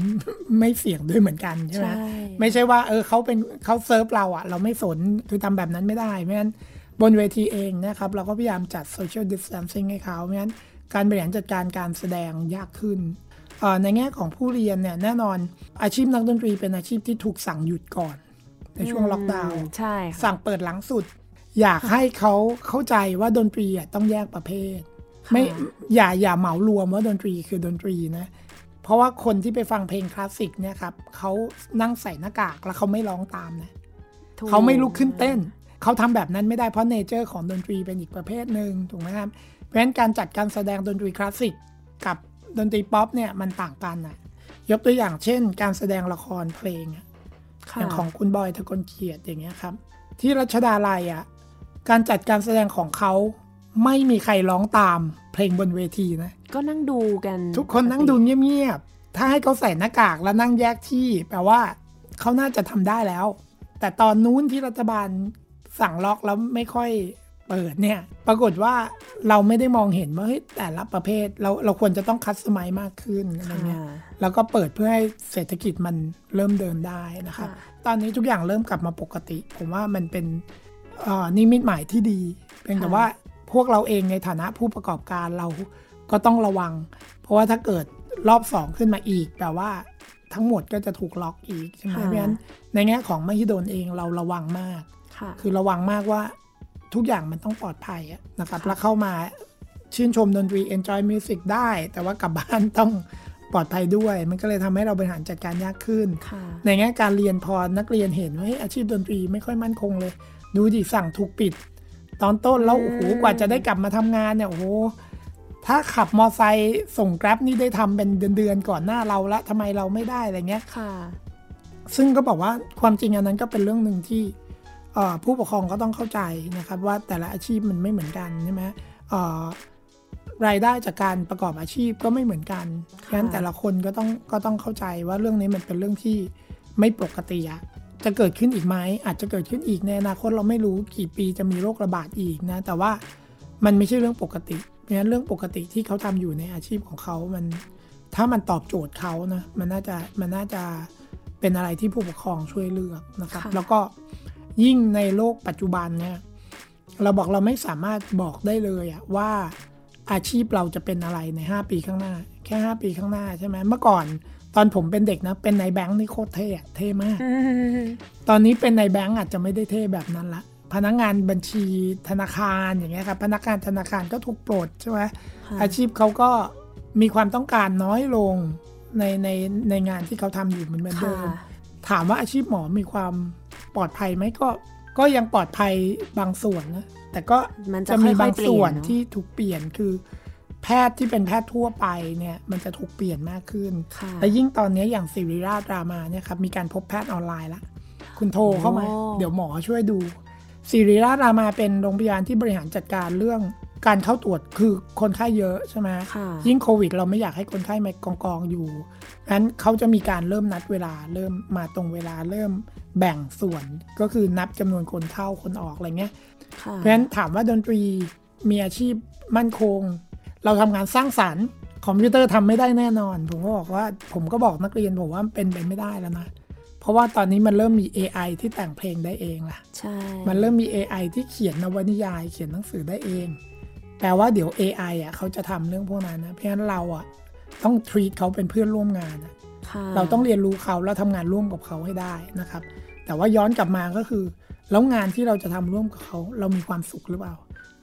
S3: ไม่เสียงด้วยเหมือนกันใช่ไหม
S2: ใช่
S3: ไม่ใช่ว่า เออเขาเป็นเขาเซิร์ฟเราอะเราไม่สนคือทำแบบนั้นไม่ได้ไม่งั้นบนเวทีเองนะครับ เราก็พยายามจัด social distancing ให้เขาไม่งั้นการบริหารจัดการการแสดงยากขึ้นเอ่อ ในแง่ของผู้เรียนเนี่ยแน่นอนอาชีพนักดนตรีเป็นอาชีพที่ถูกสั่งหยุดก่อน ในช่วงล็อกดาวน์
S2: ใช่ค่ะ
S3: สั่งเปิดหลังสุด อยากให้เขาเข้าใจว่าดนตรีอะต้องแยกประเภท ไม่อย่าอย่าเหมารวมว่าดนตรีคือดนตรีนะเพราะว่าคนที่ไปฟังเพลงคลาสสิกเนี่ยครับเขานั่งใส่หน้ากากแล้วเขาไม่ร้องตามนะ
S2: ถูก
S3: เขาไม่ลุกขึ้นเต้น เขาทำแบบนั้นไม่ได้เพราะ nature ของดนตรีเป็นอีกประเภทหนึ่งถูกไหมครับเพราะฉะนั้นการจัดการแสดงดนตรีคลาสสิกกับ ดนตรีป๊อปเนี่ยมันต่างกันนะยกตัวอย่างเช่น การแสดงละครเพลงอะ
S2: ค่ะ
S3: อย่างของคุณบอยทะกลเกียรติอย่างเงี้ยครับ ที่รัชดาลัยอะการจัดการแสดงของเขาไม่มีใครร้องตามเพลงบนเวทีนะ
S2: ก็นั่งดูกัน
S3: ทุกคนนั่งดูเงียบๆ ถ้าให้เขาใส่หน้ากากแล้วนั่งแยกที่ แปลว่าเขาน่าจะทำได้แล้ว แต่ตอนนู้นที่รัฐบาลสั่งล็อกแล้วไม่ค่อย เปิดเนี่ย ปรากฏว่าเราไม่ได้มองเห็นว่าเฮ้ยแต่ละประเภทเราเราควรจะต้องคัดสมัยมากขึ้นอะไร
S2: ค่ะ
S3: เงี้ยแล้วก็เปิดเพื่อให้เศรษฐกิจมันเริ่มเดินได้นะครับ
S2: ค่ะ
S3: ตอนนี้ทุกอย่างเริ่มกลับมาปกติ ผมว่ามันเป็นเอ่อนิมิตหมายที่ดี เพียงแต่
S2: ค่ะ
S3: ว่าพวกเราเองในฐานะผู้ประกอบการเราก็ต้องระวัง เพราะว่าถ้าเกิดรอบสองขึ้นมาอีกแปลว่าทั้งหมดก็จะถูกล็อกอีกใช่ไหม
S2: ค่ะ
S3: เพราะฉะนั้นในแง่ของมหิดลเองเราระวังมาก
S2: ค่ะ
S3: คือระวังมากว่า ทุกอย่างมันต้องปลอดภัยอะนะครับ
S2: ค่ะ
S3: แล้วเข้ามาชื่นชมดนตรี enjoy music ได้ แต่ว่ากลับบ้านต้องปลอดภัยด้วย มันก็เลยทำให้เราบริหารจัดการยากขึ้น
S2: ค่ะ
S3: ในแง่การเรียนพอนักเรียนเห็นว่าเฮ้ยอาชีพดนตรีไม่ค่อยมั่นคงเลย ดูดิสั่งถูกปิด ตอนต้นแล้ว
S2: อืม
S3: โอ้โหกว่าจะได้กลับมาทำงานเนี่ยโอ้โหถ้าขับมอไซค์ส่งแกร็บนี่ได้ทำเป็นเดือนๆก่อนหน้าเราละทำไมเราไม่ได้อะไรเงี้ย
S2: ค่ะ
S3: ซึ่งก็บอกว่าความจริงอันนั้นก็เป็นเรื่องหนึ่งที่เอ่อ ผู้ปกครองก็ต้องเข้าใจนะครับว่าแต่ละอาชีพมันไม่เหมือนกันใช่ไหมเอ่อรายได้จากการประกอบอาชีพก็ไม่เหมือนกันเพราะฉะนั้นแต่ละคนก็ต้องก็ต้องเข้าใจว่าเรื่องนี้มันเป็นเรื่องที่ไม่ปกติอะจะเกิดขึ้นอีกไหมอาจจะเกิดขึ้นอีกในอนาคตเราไม่รู้กี่ปีจะมีโรคระบาดอีกนะ แต่ว่ามันไม่ใช่เรื่องปกติ เพราะฉะนั้นเรื่องปกติที่เขาทำอยู่ในอาชีพของเขามัน ถ้ามันตอบโจทย์เขานะมันน่าจะมันน่าจะเป็นอะไรที่ผู้ปกครองช่วยเลือกนะครับ
S2: ค่ะ
S3: แล้วก็ ยิ่งในโลกปัจจุบันเนี่ยเราบอกเราไม่สามารถบอกได้เลยอะว่าอาชีพเราจะเป็นอะไรใน 5 ปีข้างหน้า แค่ 5 ปีข้างหน้าใช่ไหมเมื่อก่อนตอนผมเป็นเด็กนะ เป็นในายแบงค์นี่โคตรเท่อะเท่มาก
S2: อืม
S3: ตอนนี้เป็นในายแบงก์อาจจะไม่ได้เท่แบบนั้นละพนักงานบัญชีธนาคารอย่างเงี้ยครับพนักงานธนาคารก็ถูกปลดใช่ไหม
S2: ค่ะ
S3: อาชีพเขาก็มีความต้องการน้อยลงในในในงานที่เขาทำอยู่เหมือนเดิ
S2: ค่ะ
S3: มถามว่าอาชีพหมอมีความ ปลอดภัยไหมก็ ก็ยังปลอดภัยบางส่วนนะ แต่ก็
S2: มันจะ
S3: จะมี
S2: ค่
S3: บา
S2: อย
S3: ง
S2: ๆเปลี่
S3: ส่
S2: ย
S3: วน
S2: นเนอะ
S3: ที่ถูกเปลี่ยนคือ แพทย์ที่เป็นแพทย์ทั่วไปเนี่ย มันจะถูกเปลี่ยนมากขึ้น
S2: ค่ะ
S3: และยิ่งตอนนี้อย่างสิริราชรามาเนี่ยครับมีการพบแพทย์ออนไลน์ละคุณโทรเข้ามา
S2: โอ้
S3: เดี๋ยวหมอช่วยดูสิริราชรามาเป็นโรงพยาบาลที่บริหารจัดการเรื่องการเข้าตรวจคือคนไข้เยอะใช่ไหม
S2: ค่ะ
S3: ยิ่งโควิด เราไม่อยากให้คนไข้มากองกองๆอยู่งั้นเขาจะมีการเริ่มนัดเวลาเริ่มมาตรงเวลาเริ่ม แบ่งส่วนก็คือนับจำนวนคนเข้าคนออกอะไรเงี้ย
S2: ค่ะ
S3: เพราะฉะนั้นถามว่าดนตรีมีอาชีพมั่นคง เราทำงานสร้างสรรค์คอมพิวเตอร์ทำไม่ได้แน่นอน ผมก็บอกว่าผมก็บอกนักเรียนผมว่ามันเป็นไปไม่ได้แล้วนะ เพราะว่าตอนนี้มันเริ่มมี AI ที่แต่งเพลงได้เองล่ะ
S2: ใช่
S3: มันเริ่มมี AI ที่เขียนนวนิยาย เขียนหนังสือได้เอง แปลว่าเดี๋ยว AI อะเขาจะทำเรื่องพวกนั้นนะเพราะฉะนั้นเราอะต้อง treat เขาเป็นเพื่อนร่วมงานอะ
S2: ค่ะ
S3: เราต้องเรียนรู้เขาแล้วทำงานร่วมกับเขาให้ได้นะครับ แต่ว่าย้อนกลับมาก็คือ แล้วงานที่เราจะทำร่วมกับเขาเรามีความสุขหรือเปล่า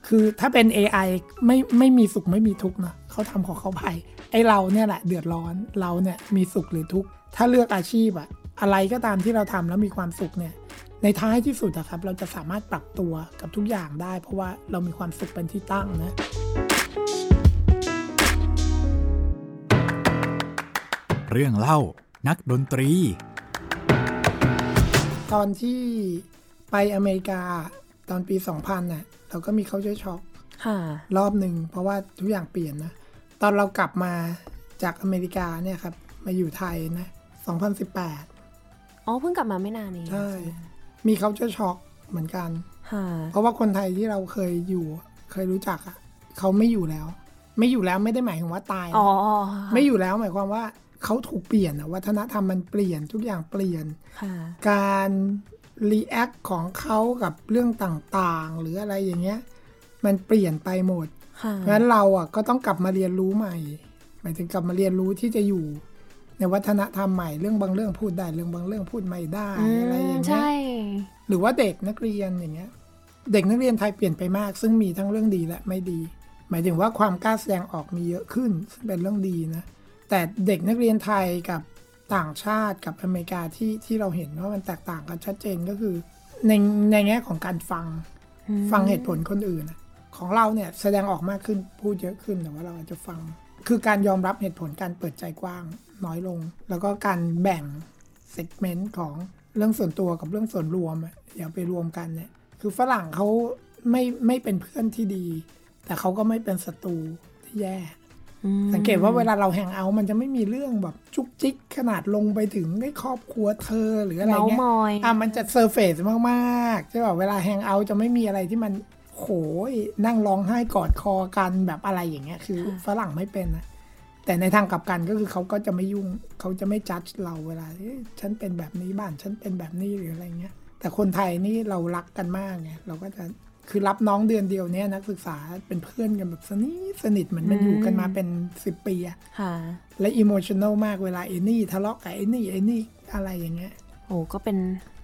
S3: คือถ้าเป็น AI ไม่ไม่มีสุขไม่มีทุกข์นะเขาทำของเขาไปไอเราเนี่ยแหละเดือดร้อนเราเนี่ยมีสุขหรือทุกข์ถ้าเลือกอาชีพอะอะไรก็ตามที่เราทำแล้วมีความสุขเนี่ยในท้ายที่สุดอะครับ เราจะสามารถปรับตัวกับทุกอย่างได้ เพราะว่าเรามีความสุขเป็นที่ตั้งนะ
S1: เรื่องเล่านักดนตรี
S3: ตอนที่ไปอเมริกาตอนปี 2000น่ะ เราก็มีเขาช่วยช็อก
S2: ค่ะ
S3: รอบหนึ่งเพราะว่าทุกอย่างเปลี่ยนนะ ตอนเรากลับมาจากอเมริกาเนี่ยครับ มาอยู่ไทยนะ 2018
S2: อ๋อ เพิ่งกลับมาไม่นานเอง
S3: ใช่ มีเขาช่วยช็อกเหมือนกัน
S2: ค่ะ
S3: เพราะว่าคนไทยที่เราเคยอยู่เคยรู้จักอะ่ะเขาไม่อยู่แล้ว ไม่อยู่แล้วไม่ได้หมายถึงว่าตายนะ
S2: อ๋อ
S3: ไม่อยู่แล้วหมายความว่า เขาถูกเปลี่ยนอะวัฒนธรรมมันเปลี่ยนทุกอย่างเปลี่ยน
S2: ค่ะ
S3: การรีแอคของเขากับเรื่องต่างๆ หรืออะไรอย่างเงี้ย มันเปลี่ยนไปหมด
S2: ค่ะ
S3: เพราะฉะนั้นเราอะก็ต้องกลับมาเรียนรู้ใหม่หมายถึงกลับมาเรียนรู้ที่จะอยู่ในวัฒนธรรมใหม่เรื่องบางเรื่องพูดได้เรื่องบางเรื่องพูดไม่ได้
S2: อื
S3: อะไรอ
S2: ม
S3: ย่างเงี้ย
S2: ใช่
S3: หรือว่าเด็กนักเรียนอย่างเงี้ย เด็กนักเรียนไทยเปลี่ยนไปมาก ซึ่งมีทั้งเรื่องดีและไม่ดี หมายถึงว่าความกล้าแสดงออกมีเยอะขึ้นซึ่งเป็นเรื่องดีนะ แต่เด็กนักเรียนไทยกับต่างชาติกับอเมริกาที่ที่เราเห็นว่ามันแตกต่างกันชัดเจนก็คือ ในในแง่ของการฟัง
S2: อืม
S3: ฟังเหตุผลคนอื่นอะของเราเนี่ยแสดงออกมากขึ้นพูดเยอะขึ้นแต่ว่าเราอาจจะฟัง คือการยอมรับเหตุผลการเปิดใจกว้างน้อยลง แล้วก็การแบ่งเซกเมนต์ของเรื่องส่วนตัวกับเรื่องส่วนรวมอะอย่าไปรวมกันเนี่ยคือฝรั่งเขาไม่ไม่เป็นเพื่อนที่ดี แต่เขาก็ไม่เป็นศัตรูที่แย่
S2: อืม
S3: สังเกตว่าเวลาเราแฮงเอาท์มันจะไม่มีเรื่องแบบจุกจิกขนาดลงไปถึงในครอบครัวเธอหรืออะไร
S2: เมา
S3: เงี้ย
S2: มอย
S3: อะมันจะเซอร์เฟซมากๆใช่ป่ะเวลาแฮงเอาท์จะไม่มีอะไรที่มันโหยนั่งร้องไห้กอดคอกันแบบอะไรอย่างเงี้ย คือฝรั่งไม่เป็นนะแต่ในทางกลับกันก็คือเขาก็จะไม่ยุ่งเขาจะไม่จัดเราเวลาเอ๊ะฉันเป็นแบบนี้บ้านฉันเป็นแบบนี้หรืออะไรเงี้ย แต่คนไทยนี่เรารักกันมากไงเราก็จะ คือรับน้องเดือนเดียวเนี่ยนักศึกษาเป็นเพื่อนกันแบบสนิทสนิทเหมือนมันอยู่กันมาเป็นสิบปีอะ
S2: ค่ะ
S3: และอิโมชัน a ลมากเวลาไอ้นี่ทะเลาะกับไอ้นี่ไอ้นี่อะไรอย่างเงี้ย
S2: โอ้ก็เป็น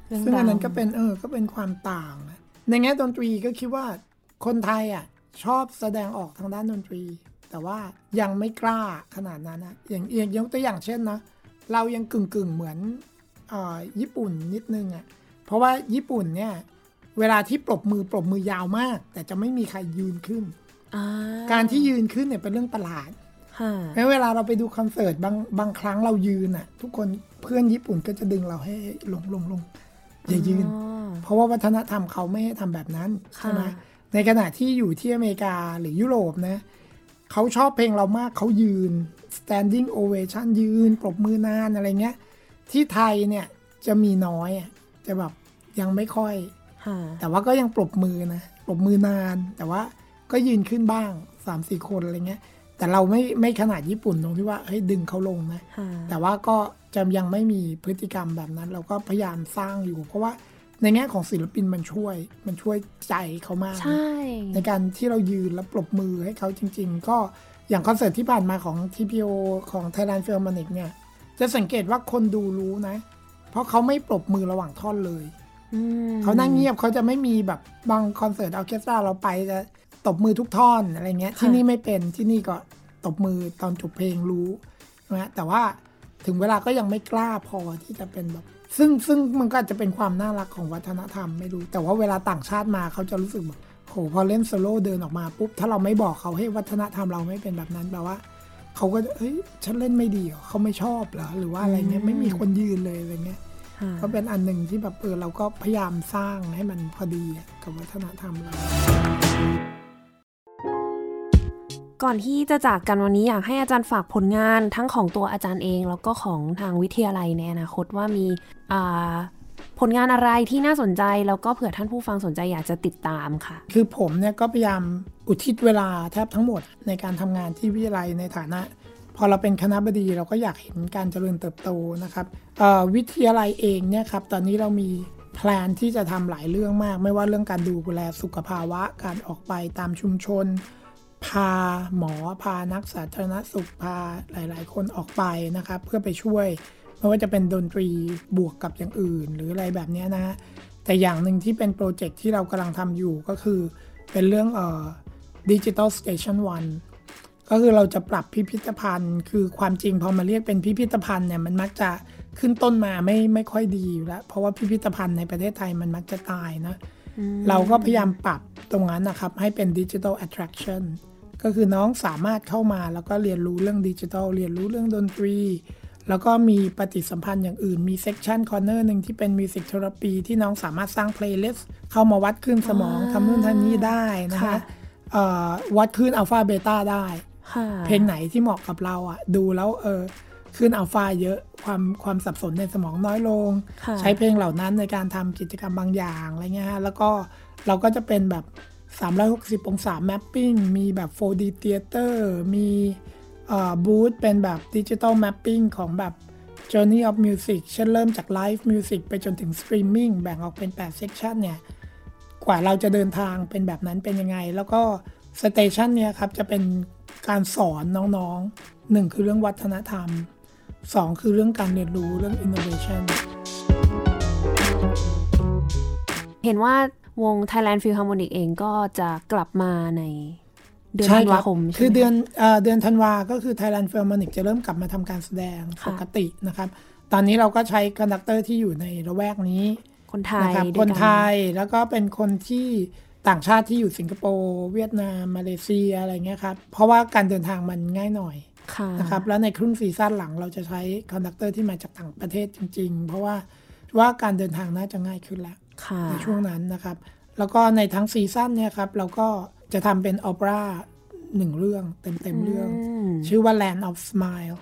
S2: เรื่อง
S3: ซึ่งอันนั้น
S2: ราว
S3: ก็เป็นเออก็เป็นความต่างอะในแง่ดนตรีก็คิดว่าคนไทยอะชอบแสดงออกทางด้านดนตรี แต่ว่ายังไม่กล้าขนาดนั้นนะอย่างอย่างยกตัวอย่างเช่นนะเรายังกึ่งกึ่งๆเหมือนเอ่อญี่ปุ่นนิดนึงอะเพราะว่าญี่ปุ่นเนี่ย เวลาที่ปรบมือปรบมือยาวมาก แต่จะไม่มีใครยืนขึ้น
S2: อ่
S3: การที่ยืนขึ้นเนี่ยเป็นเรื่องประหลาด
S2: ค่ะ
S3: แม้เวลาเราไปดูคอนเสิร์ตบางบางครั้งเรายืนอะ ทุกคนเพื่อนญี่ปุ่นก็จะดึงเราให้ลงลงลงอย่ายืน
S2: อ๋อ
S3: เพราะว่าวัฒนธรรมเขาไม่ให้ทำแบบนั้น
S2: ค่ะ
S3: ใช่ไหมในขณะที่อยู่ที่อเมริกาหรือยุโรปนะเขาชอบเพลงเรามากเขายืน standing ovation ยืนปรบมือนานอะไรเงี้ย ที่ไทยเนี่ยจะมีน้อยอะจะแบบยังไม่ค่อย
S2: ค่ะ
S3: แต่ว่าก็ยังปรบมือนะปรบมือนาน แต่ว่าก็ยืนขึ้นบ้าง3ามสี่คนอะไรเงี้ย แต่เราไม่ไม่ขนาดญี่ปุ่นตรงที่ว่าเฮ้ยดึงเขาลงนะ
S2: ค่ะ
S3: แต่ว่าก็จะยังไม่มีพฤติกรรมแบบนั้น เราก็พยายามสร้างอยู่ เพราะว่าในแง่ของศิลปินมันช่วย มันช่วยใจเขามาก
S2: ใช่
S3: ในการที่เรายืนแล้วปรบมือให้เขาจริง ๆ ก็อย่างคอนเสิร์ตที่ผ่านมาของ TPO ของ Thailand Philharmonic เนี่ย จะสังเกตว่าคนดูรู้นะ เพราะเขาไม่ปรบมือระหว่างท่อนเลย
S2: อืม
S3: เขานั่งเงียบเขาจะไม่มีแบบบางคอนเสิร์ตออร์เคสตราเราไปจะตบมือทุกท่อนอะไรเงี้ย ที่นี่ไม่เป็นที่นี่ก็ตบมือตอนจบเพลงรู้นะแต่ว่าถึงเวลาก็ยังไม่กล้าพอที่จะเป็นแบบ ซึ่งซึ่งมันก็อาจจะเป็นความน่ารักของวัฒนธรรมไม่รู้ แต่ว่าเวลาต่างชาติมาเขาจะรู้สึกแบบโหพอเล่นโซโล่เดินออกมาปุ๊บถ้าเราไม่บอกเขาให้วัฒนธรรมเราไม่เป็นแบบนั้นแปลว่าเขาก็จะเฮ้ยฉันเล่นไม่ดีเหรอเขาไม่ชอบเหรอหรือว่าอะไรเงี้ยไม่มีคนยืนเลยอะไรเงี้ย
S2: ค่ะ
S3: ก็เป็นอันหนึ่งที่แบบเออเราก็พยายามสร้างให้มันพอดีอะกับวัฒนธรรมเรา
S2: ก่อนที่จะจากกันวันนี้อยากให้อาจารย์ฝากผลงานทั้งของตัวอาจารย์เอง แล้วก็ของทางวิทยาลัยในอนาคตว่ามีอ่าผลงานอะไรที่น่าสนใจ แล้วก็เผื่อท่านผู้ฟังสนใจอยากจะติดตามค่ะ
S3: คือผมเนี่ยก็พยายามอุทิศเวลาแทบทั้งหมดในการทำงานที่วิทยาลัยในฐานะ พอเราเป็นคณะบดีเราก็อยากเห็นการเจริญเติบโตนะครับวิทยาลัยเองเนี่ยครับตอนนี้เรามีแพลนที่จะทำหลายเรื่องมาก ไม่ว่าเรื่องการดูแลสุขภาวะการออกไปตามชุมชน พาหมอพานักสาธารณสุขพาหลาย ๆ คนออกไปนะครับ เพื่อไปช่วยไม่ว่าจะเป็นดนตรีบวกกับอย่างอื่น หรืออะไรแบบนี้นะฮะแต่อย่างหนึ่งที่เป็นโปรเจกต์ที่เรากำลังทำอยู่ก็คือเป็นเรื่องเอ่อ Digital Station One ก็คือเราจะปรับพิพิธภัณฑ์ คือความจริงพอมาเรียกเป็นพิพิธภัณฑ์เนี่ยมันมักจะขึ้นต้นมาไม่ไม่ค่อยดีอยู่แล้ว เพราะว่าพิพิธภัณฑ์ในประเทศไทยมันมักจะตายนะเราก็พยายามปรับตรงนั้นนะครับ ให้เป็นดิจิทัล attraction ก็คือน้องสามารถเข้ามาแล้วก็เรียนรู้เรื่องดิจิทัลเรียนรู้เรื่องดนตรี แล้วก็มีปฏิสัมพันธ์อย่างอื่นมีเซ c ชันคอร์เนอร์หนึ่งที่เป็น music therapy ที่น้องสามารถสร้าง playlist เข้ามาวัดคลื่นสมอง
S2: อ่า
S3: ทำนู่นทำนี่ได้นะ
S2: ค่ะ
S3: ฮะเอ่อวัดคลื่นอัลฟาเบต้าได้
S2: ค่ะ
S3: เพลงไหนที่เหมาะกับเราอะ ดูแล้วเออคลื่นอัลฟาเยอะความความสับสนในสมองน้อยลง
S2: ค่ะ
S3: ใช้เพลงเหล่านั้นในการทำกิจกรรมบางอย่างอะไรเงี้ยฮะแล้วก็เราก็จะเป็นแบบ 360 องศา mapping มีแบบ 4D Theater มีบูธเป็นแบบดิจิ t a ลแมปปิ้งของแบบ Journey of Music เช่นเริ่มจาก Live Music ไปจนถึง Streaming แบ่งออกเป็น 8 Section เนี่ย กว่าเราจะเดินทางเป็นแบบนั้นเป็นยังไง แล้วก็สเตชันเนี่ยครับ จะเป็น การสอนน้องๆหนึ่งคือเรื่องวัฒนธรรมสองคือเรื่องการเรียนรู้เรื่อง innovation
S2: เห็นว่าวง Thailand Philharmonic เองก็จะกลับมาในเดือน
S3: ใช่
S2: ธัน
S3: ครั
S2: วา
S3: บ
S2: คมใช่ไหม
S3: คือเดือนเอ่อเดือนธันวาก็คือ Thailand Philharmonic จะเริ่มกลับมาทำการแสดง
S2: ค่ะ
S3: ปกตินะครับ ตอนนี้เราก็ใช้ conductor ที่อยู่ในละแวกนี้
S2: คนไทย
S3: นะครับ
S2: ด้วย
S3: คน
S2: กั
S3: ไทยแล้วก็เป็นคนที่ ต่างชาติที่อยู่สิงคโปร์เวียดนามมาเลเซียอะไรเงี้ยครับ เพราะว่าการเดินทางมันง่ายหน่อย
S2: ค่ะ
S3: นะครับแล้วในครึ่ง season หลังเราจะใช้ conductor ที่มาจากต่างประเทศจริง ๆ เพราะว่าว่าการเดินทางน่าจะง่ายขึ้นแล้ว
S2: ค่ะ
S3: ในช่วงนั้นนะครับ แล้วก็ในทั้ง season เนี่ยครับเราก็จะทำเป็นโอเปร่าหนึ่งเรื่องเต็มๆเรื่องชื่อว่า Land of Smile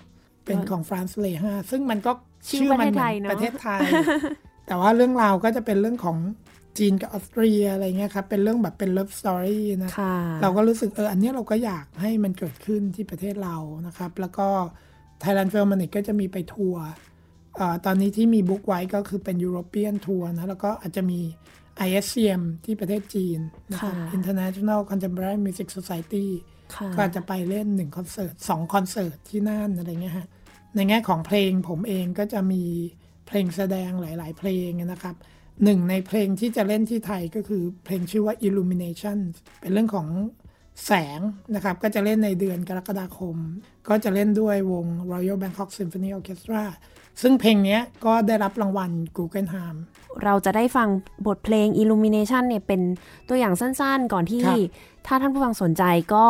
S3: เป็นของฟรานซ์เลฮาร์ซึ่งมันก็
S2: ชื่อ
S3: มั
S2: ประเทศไท
S3: ย
S2: เนอะ
S3: ประเทศไทย แต่ว่าเรื่องราวก็จะเป็นเรื่องของ จีนกับออสเตรียอะไรเงี้ยครับเป็นเรื่องแบบเป็น love story นะ
S2: ค่ะ
S3: เราก็รู้สึกเอออันเนี้ยเราก็อยากให้มันเกิดขึ้นที่ประเทศเรานะครับ แล้วก็ Thailand Philharmonic ก็จะมีไปทัวร์อ่าตอนนี้ที่มี book ไว้ก็คือเป็น European tour นะ แล้วก็อาจจะมี ISCM ที่ประเทศจีนนะครับ
S2: ค่ะ
S3: International Contemporary Music Society
S2: ค่ะ
S3: ก็อาจจะไปเล่นหนึ่งคอนเสิร์ตสองคอนเสิร์ตที่นั่นอะไรเงี้ยฮะในแง่ของเพลงผมเองก็จะมีเพลงแสดงหลาย ๆ เพลงนะครับ หนึ่งในเพลงที่จะเล่นที่ไทยก็คือเพลงชื่อว่า Illumination เป็นเรื่องของแสงนะครับ ก็จะเล่นในเดือนกรกฎาคม ก็จะเล่นด้วยวง Royal Bangkok Symphony Orchestra ซึ่งเพลงเนี้ยก็ได้รับรางวัล Guggenheim
S2: เราจะได้ฟังบทเพลง Illumination เนี่ยเป็นตัวอย่างสั้นๆ ก่อนที่
S3: ครับ
S2: ถ้าท่านผู้ฟังสนใจก็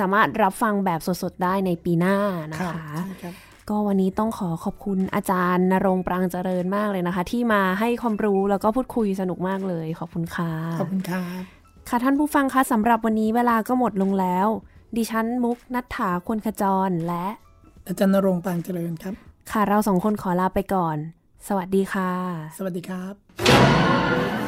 S2: สามารถรับฟังแบบสดๆ ได้ในปีหน้านะคะ
S3: ใช่ครับ
S2: ก็วันนี้ต้องขอขอบคุณอาจารย์นรงค์ปรางเจริญมากเลยนะคะ ที่มาให้ความรู้แล้วก็พูดคุยสนุกมากเลย ขอบคุณค่ะ
S3: ขอบคุณครับ
S2: ค่ะท่านผู้ฟังคะสำหรับวันนี้เวลาก็หมดลงแล้ว ดิฉันมุกนัฐถาคนขจรและ
S3: อาจารย์นรงค์ปางเจริญครับ
S2: ค่ะเราสองคนขอลาไปก่อน สวัสดีค่ะ
S3: สวัสดีครับ